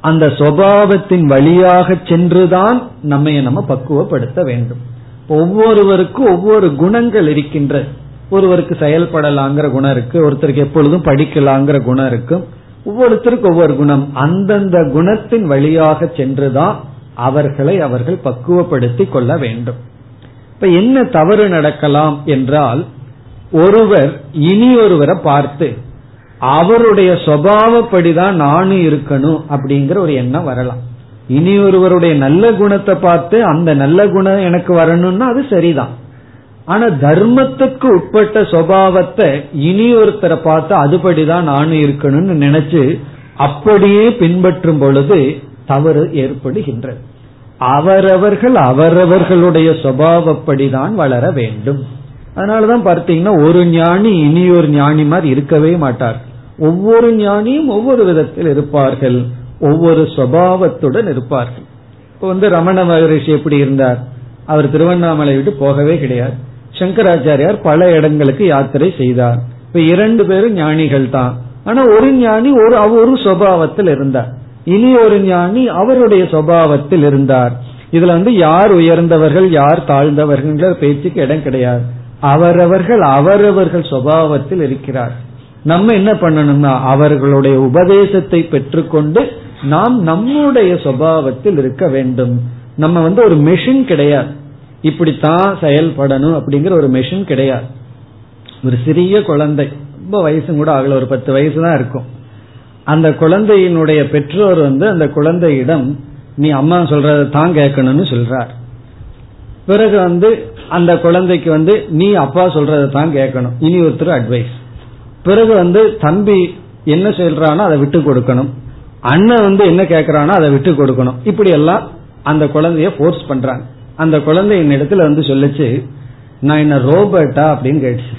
அந்த சுவாவத்தின் வழியாக சென்றுதான் நம்மை நம்ம பக்குவப்படுத்த வேண்டும். ஒவ்வொருவருக்கும் ஒவ்வொரு குணங்கள் இருக்கின்ற ஒருவருக்கு செயல்படலாங்கிற குணம் இருக்கு ஒருத்தருக்கு எப்பொழுதும் படிக்கலாங்கிற குணம் இருக்கும் ஒவ்வொருத்தருக்கு ஒவ்வொரு குணம். அந்தந்த குணத்தின் வழியாக சென்றுதான் அவர்களை அவர்கள் பக்குவப்படுத்திக் கொள்ள வேண்டும். இப்ப என்ன தவறு நடக்கலாம் என்றால் ஒருவர் இனி ஒருவரை பார்த்து அவருடைய சுவாவப்படிதான் நானும் இருக்கணும் அப்படிங்கிற ஒரு எண்ணம் வரலாம். இனி ஒருவருடைய நல்ல குணத்தை பார்த்து அந்த நல்ல குணம் எனக்கு வரணும்னா அது சரிதான். ஆனா தர்மத்துக்கு உட்பட்ட சுவாவத்தை இனி ஒருத்தரை பார்த்து அதுபடிதான் நானும் இருக்கணும்னு நினைச்சு அப்படியே பின்பற்றும் பொழுது தவறு ஏற்படுகின்றது. அவரவர்கள் அவரவர்களுடைய சுவாவப்படிதான் வளர வேண்டும். அதனாலதான் பார்த்தீங்கன்னா ஒரு ஞானி இனி ஒரு ஞானி மாதிரி இருக்கவே மாட்டார். ஒவ்வொரு ஞானியும் ஒவ்வொரு விதத்தில் இருப்பார்கள். ஒவ்வொரு சுவாவத்துடன் இருப்பார்கள். இப்ப வந்து ரமண மகரிஷி எப்படி இருந்தார்? அவர் திருவண்ணாமலை விட்டு போகவே கிடையாது. சங்கராச்சாரியார் பல இடங்களுக்கு யாத்திரை செய்தார். இப்ப இரண்டு பேரும் ஞானிகள் தான். ஆனா ஒரு ஞானி ஒரு ஒரு சுவாவத்தில் இருந்தார். இனி ஒரு ஞானி அவருடைய சுவாவத்தில் இருந்தார். இதுல வந்து யார் உயர்ந்தவர்கள் யார் தாழ்ந்தவர்கள் பேச்சுக்கு இடம் கிடையாது. அவரவர்கள் அவரவர்கள் சுபாவத்தில் இருக்கிறார். நம்ம என்ன பண்ணணும்னா அவர்களுடைய உபதேசத்தை பெற்றுக்கொண்டு நாம் நம்முடைய சுபாவத்தில் இருக்க வேண்டும். நம்ம வந்து ஒரு மெஷின் கிடையாது. இப்படித்தான் செயல்படணும் அப்படிங்கிற ஒரு மெஷின் கிடையாது. ஒரு சிறிய குழந்தை ரொம்ப வயசு கூட ஆகல ஒரு பத்து வயசு தான் இருக்கும். அந்த குழந்தையினுடைய பெற்றோர் வந்து அந்த குழந்தையிடம் நீ அம்மா சொல்றத தான் கேட்கணும்னு சொல்றார். பிறகு வந்து அந்த குழந்தைக்கு வந்து நீ அப்பா சொல்றதை தான் கேட்கணும். இனி ஒருத்தர் அட்வைஸ் பிறகு வந்து தம்பி என்ன சொல்றானோ அதை விட்டு கொடுக்கணும். அண்ணன் வந்து என்ன கேட்கறானோ அதை விட்டு கொடுக்கணும். இப்படி எல்லாம் அந்த குழந்தைய போர்ஸ் பண்றாங்க. அந்த குழந்தை இடத்துல வந்து சொல்லிச்சு நான் என்ன ரோபோட்டா அப்படின்னு கேட்டுச்சு.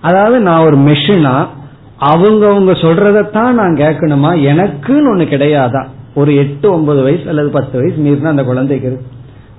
அதாவது நான் ஒரு மெஷினா அவங்க அவங்க சொல்றதைத்தான் நான் கேட்கணுமா? எனக்குன்னு ஒண்ணு கிடையாதா? ஒரு எட்டு ஒன்பது வயசு அல்லது பத்து வயசு மீறினா அந்த குழந்தைக்கு இருக்கு.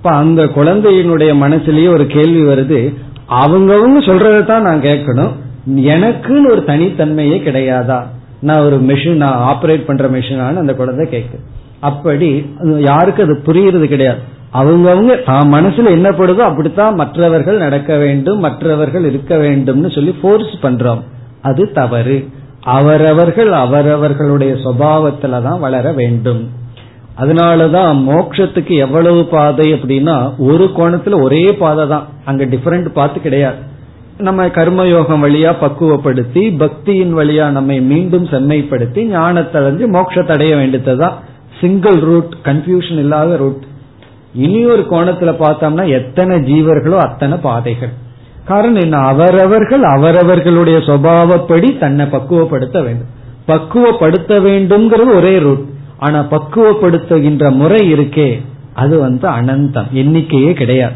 இப்ப அந்த குழந்தையினுடைய மனசுலயே ஒரு கேள்வி வருது. அவங்கவுங்க சொல்றதான் நான் கேட்கணும். எனக்குன்னு ஒரு தனித்தன்மையே கிடையாதா? நான் ஒரு மெஷின் ஆப்ரேட் பண்ற மிஷினான்னு அந்த குழந்தை கேட்கு அப்படி யாருக்கு அது புரியுறது கிடையாது. அவங்கவுங்க தான் மனசுல என்ன படுதோ அப்படித்தான் மற்றவர்கள் நடக்க வேண்டும் மற்றவர்கள் இருக்க வேண்டும்னு சொல்லி போர்ஸ் பண்றோம். அது தவறு. அவரவர்கள் அவரவர்களுடைய சுவாவத்துல தான் வளர வேண்டும். அதனாலதான் மோக்ஷத்துக்கு எவ்வளவு பாதை அப்படின்னா ஒரு கோணத்துல ஒரே பாதை தான் அங்க டிஃபரெண்ட் பாத்து கிடையாது. நம்ம கர்மயோகம் வழியா பக்குவப்படுத்தி பக்தியின் வழியா நம்மை மீண்டும் செம்மைப்படுத்தி ஞானத்தை அடைஞ்சு வேண்டியதுதான். சிங்கிள் ரூட் கன்ஃபியூஷன் இல்லாத ரூட் இனி ஒரு கோணத்துல பார்த்தோம்னா எத்தனை ஜீவர்களோ அத்தனை பாதைகள். காரணம் என்ன? அவரவர்கள் அவரவர்களுடைய சுவாவப்படி தன்னை பக்குவப்படுத்த வேண்டும். பக்குவப்படுத்த வேண்டும்ங்கிறது ஒரே ரூட் ஆனா பக்குவப்படுத்துகின்ற முறை இருக்கே அது வந்து அனந்தம் எண்ணிக்கையே கிடையாது.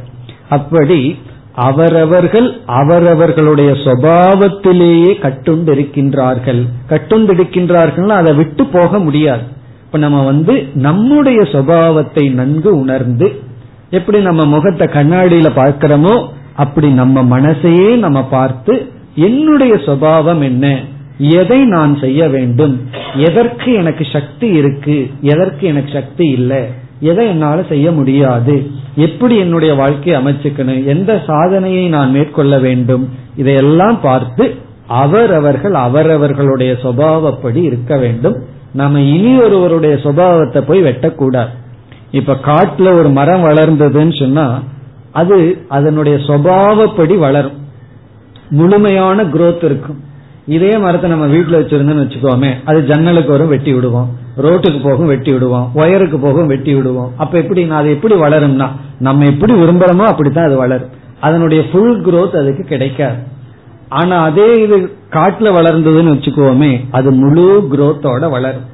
அப்படி அவரவர்கள் அவரவர்களுடைய சுவாவத்திலேயே கட்டுண்டிருக்கின்றார்கள். கட்டுண்டிருக்கின்றார்கள் அதை விட்டு போக முடியாது. இப்ப நம்ம வந்து நம்முடைய சுவாவத்தை நன்கு உணர்ந்து எப்படி நம்ம முகத்தை கண்ணாடியில பார்க்கிறோமோ அப்படி நம்ம மனசையே நம்ம பார்த்து என்னுடைய சுவாவம் என்ன? எதை நான் செய்ய வேண்டும்? எதற்கு எனக்கு சக்தி இருக்கு? எதற்கு எனக்கு சக்தி இல்லை? எதை என்னால செய்ய முடியாது? எப்படி என்னுடைய வாழ்க்கையை அமைச்சுக்கணும்? எந்த சாதனையை நான் மேற்கொள்ள வேண்டும்? இதையெல்லாம் பார்த்து அவரவர்கள் அவரவர்களுடைய சுபாவப்படி இருக்க வேண்டும். நம்ம இனி ஒருவருடைய சுபாவத்தை போய் வெட்டக்கூடாது. இப்ப காட்டுல ஒரு மரம் வளர்ந்ததுன்னு சொன்னா அது அதனுடைய சுபாவப்படி வளரும். முழுமையான குரோத் இருக்கும். இதே மரத்தை நம்ம வீட்டுல வச்சிருந்தோம்னு வச்சுக்கோமே அது ஜன்னலுக்கு வரும் வெட்டி விடுவோம். ரோட்டுக்கு போகும் வெட்டி விடுவோம். ஒயருக்கு போகும் வெட்டி விடுவோம். அப்ப எப்படி அது எப்படி வளரும்னா நம்ம எப்படி விரும்புறோமோ அப்படித்தான் அது வளரும். அதனுடைய ஃபுல் குரோத் அதுக்கு கிடைக்காது. ஆனா அதே இது காட்டுல வளர்ந்ததுன்னு வச்சுக்கோமே அது முழு குரோத்தோட வளரும்.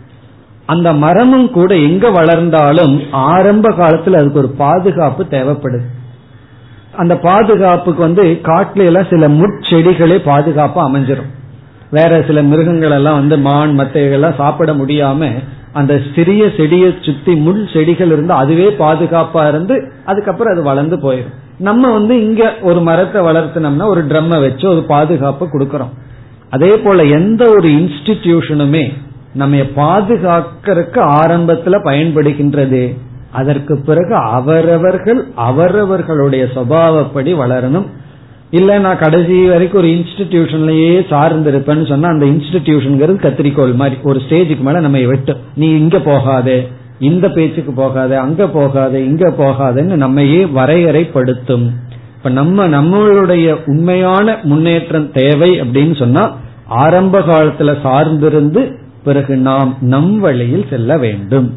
அந்த மரமும் கூட எங்க வளர்ந்தாலும் ஆரம்ப காலத்துல அதுக்கு ஒரு பாதுகாப்பு தேவைப்படுது. அந்த பாதுகாப்புக்கு வந்து காட்டுல எல்லாம் சில முட்செடிகளே பாதுகாப்பா அமைஞ்சிரும். வேற சில மிருகங்கள் எல்லாம் வந்து மான் மத்தைகள்லாம் சாப்பிட முடியாம அந்த சிறிய செடியை சுத்தி முள் செடிகள் இருந்து அதுவே பாதுகாப்பா இருந்து அதுக்கப்புறம் அது வளர்ந்து போயிடும் நம்ம வந்து இங்க ஒரு மரத்தை வளர்த்தினோம்னா ஒரு ட்ரம்ம வச்சு ஒரு பாதுகாப்பு கொடுக்கறோம். அதே போல எந்த ஒரு இன்ஸ்டிடியூஷனுமே நம்ம பாதுகாக்கிறதுக்கு ஆரம்பத்துல பயன்படுகின்றது. அதற்கு பிறகு அவரவர்கள் அவரவர்களுடைய சுவாவப்படி வளரணும். இல்ல நான் கடைசி வரைக்கும் ஒரு இன்ஸ்டிடியூஷன்லயே சார்ந்து இருப்பேன்னு சொன்னா அந்த இன்ஸ்டிடியூஷன்ங்கிறது கத்திரிக்கோள் மாதிரி. ஒரு ஸ்டேஜுக்கு மேல நம்ம விட்டு. நீ இங்க போகாதே இந்த பேச்சுக்கு போகாத அங்க போகாத இங்க போகாதன்னு நம்மையே வரையறைப்படுத்தும். இப்ப நம்ம நம்மளுடைய உண்மையான முன்னேற்றம் தேவை அப்படின்னு சொன்னா ஆரம்ப காலத்துல சார்ந்திருந்து பிறகு நாம் நம் வழியில் செல்ல வேண்டும்.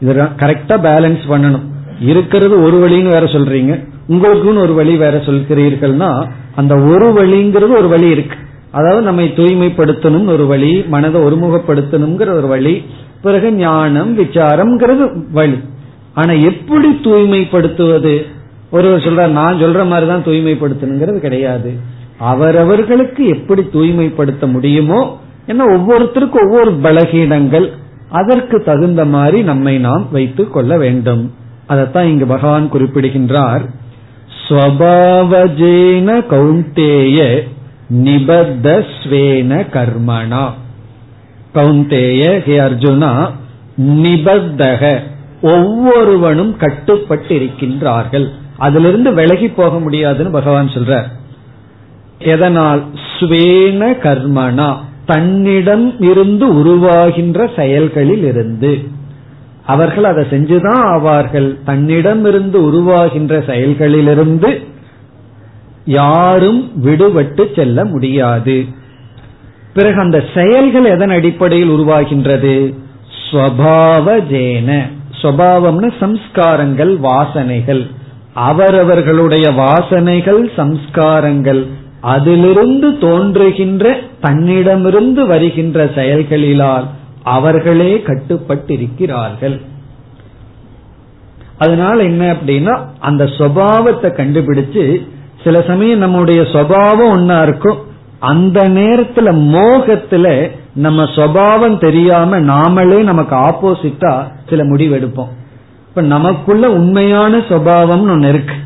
இது கரெக்டா பேலன்ஸ் பண்ணணும். இருக்கிறது ஒரு வழின்னு வேற சொல்றீங்க. உங்களுக்குன்னு ஒரு வழி வேற சொல்கிறீர்கள்னா அந்த ஒரு வழிங்கிறது ஒரு வழி இருக்கு. அதாவது நம்மை தூய்மைப்படுத்தணும் ஒரு வழி மனதை ஒருமுகப்படுத்தணுங்கிற ஒரு வழி பிறகு ஞானம் விசாரம்ங்கிறது வழி. ஆனா எப்படி தூய்மைப்படுத்துவது? ஒருவர் சொல்ற நான் சொல்ற மாதிரிதான் தூய்மைப்படுத்தணுங்கிறது கிடையாது. அவரவர்களுக்கு எப்படி தூய்மைப்படுத்த முடியுமோ ஏன்னா ஒவ்வொருத்தருக்கும் ஒவ்வொரு பலகீனங்கள் அதற்கு தகுந்த மாதிரி நம்மை நாம் வைத்துக் கொள்ள வேண்டும். அதைத்தான் இங்கு பகவான் குறிப்பிடுகின்றார். ஸ்வபாவஜேன கௌந்தேய நிபத்த ஸ்வேன கர்மணா. கௌந்தேய ஹே அர்ஜுனா நிபத்தக ஒவ்வொருவனும் கட்டுப்பட்டு இருக்கின்றார்கள் அதிலிருந்து விலகி போக முடியாதுன்னு பகவான் சொல்றார். எதனால்? ஸ்வேன கர்மனா தன்னிடம் இருந்து உருவாகின்ற செயல்களில் இருந்து அவர்கள் அதை செஞ்சுதான் ஆவார்கள். தன்னிடம் இருந்து உருவாகின்ற செயல்களிலிருந்து யாரும் விடுபட்டு செல்ல முடியாது. பிறகு அந்த செயல்கள் எதன் அடிப்படையில் உருவாகின்றது? ஸ்வபாவஜேன. ஸ்வபாவம்னு சம்ஸ்காரங்கள் வாசனைகள். அவரவர்களுடைய வாசனைகள் சம்ஸ்காரங்கள். அதிலிருந்து தோன்றுகின்ற தன்னிடமிருந்து வருகின்ற செயல்களிலால் அவர்களே கட்டுப்பட்டிருக்கிறார்கள். அதனால என்ன அப்படின்னா அந்த சுவாவத்தை கண்டுபிடிச்சு சில சமயம் நம்முடைய சுவாவம் ஒன்னா இருக்கும். அந்த நேரத்துல மோகத்துல நம்ம சுவாவம் தெரியாம நாமளே நமக்கு ஆப்போசிட்டா சில முடிவெடுப்போம். இப்ப நமக்குள்ள உண்மையான சுவாவம் ஒன்னு இருக்கு.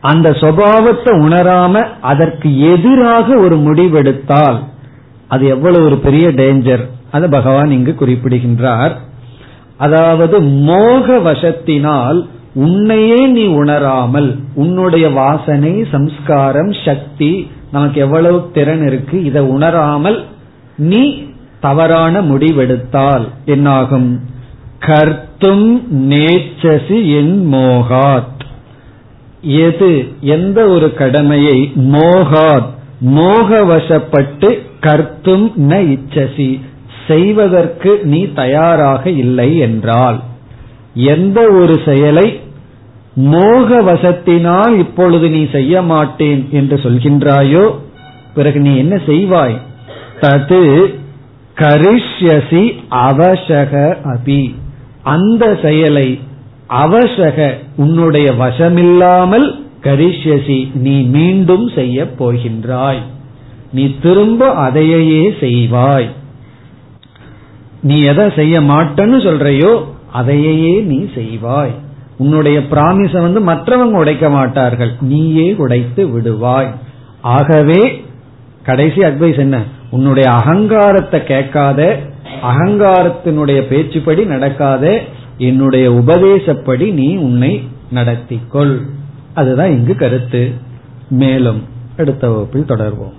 அந்த சுவாவத்தை உணராம அதற்கு எதிராக ஒரு முடிவெடுத்தால் அது எவ்வளவு ஒரு பெரிய டேஞ்சர் அது பகவான் இங்கு குறிப்பிடுகின்றார். அதாவது மோக வசத்தினால் உன்னையே நீ உணராமல் உன்னுடைய வாசனை சம்ஸ்காரம் சக்தி நமக்கு எவ்வளவு திறன் இருக்கு இதை உணராமல் நீ தவறான முடிவெடுத்தால் என்னாகும்? கர்த்தும் நேச்சசி என் மோகாத். எது எந்த ஒரு கடமையை மோகாத் மோகவசப்பட்டு கர்த்தும் ந இச்சசி. செய்வதற்கு நீ தயாராக இல்லை என்றால் எந்த ஒரு செயலை மோக வசத்தினால் இப்பொழுது நீ செய்ய மாட்டேன் என்று சொல்கின்றாயோ பிறகு நீ என்ன செய்வாய்? தது கரிஷ்யசி அவசக அபி. அந்த செயலை அவசக உன்னுடைய வசமில்லாமல் கரிஷ்யசி நீ மீண்டும் செய்ய போகின்றாய். நீ திரும்ப அதையே செய்வாய். நீ எதை செய்ய மாட்டேன்னு சொல்றையோ அதையே நீ செய்வாய். உன்னுடைய பிராமிச வந்து மற்றவங்க உடைக்க மாட்டார்கள். நீயே உடைத்து விடுவாய். ஆகவே கடைசி அட்வைஸ் என்ன? உன்னுடைய அகங்காரத்தை கேட்காத அகங்காரத்தினுடைய பேச்சுப்படி நடக்காத என்னுடைய உபதேசப்படி நீ உன்னை நடத்திக்கொள். அதுதான் இங்கு கருத்து. மேலும் அடுத்த வகுப்பில் தொடர்வோம்.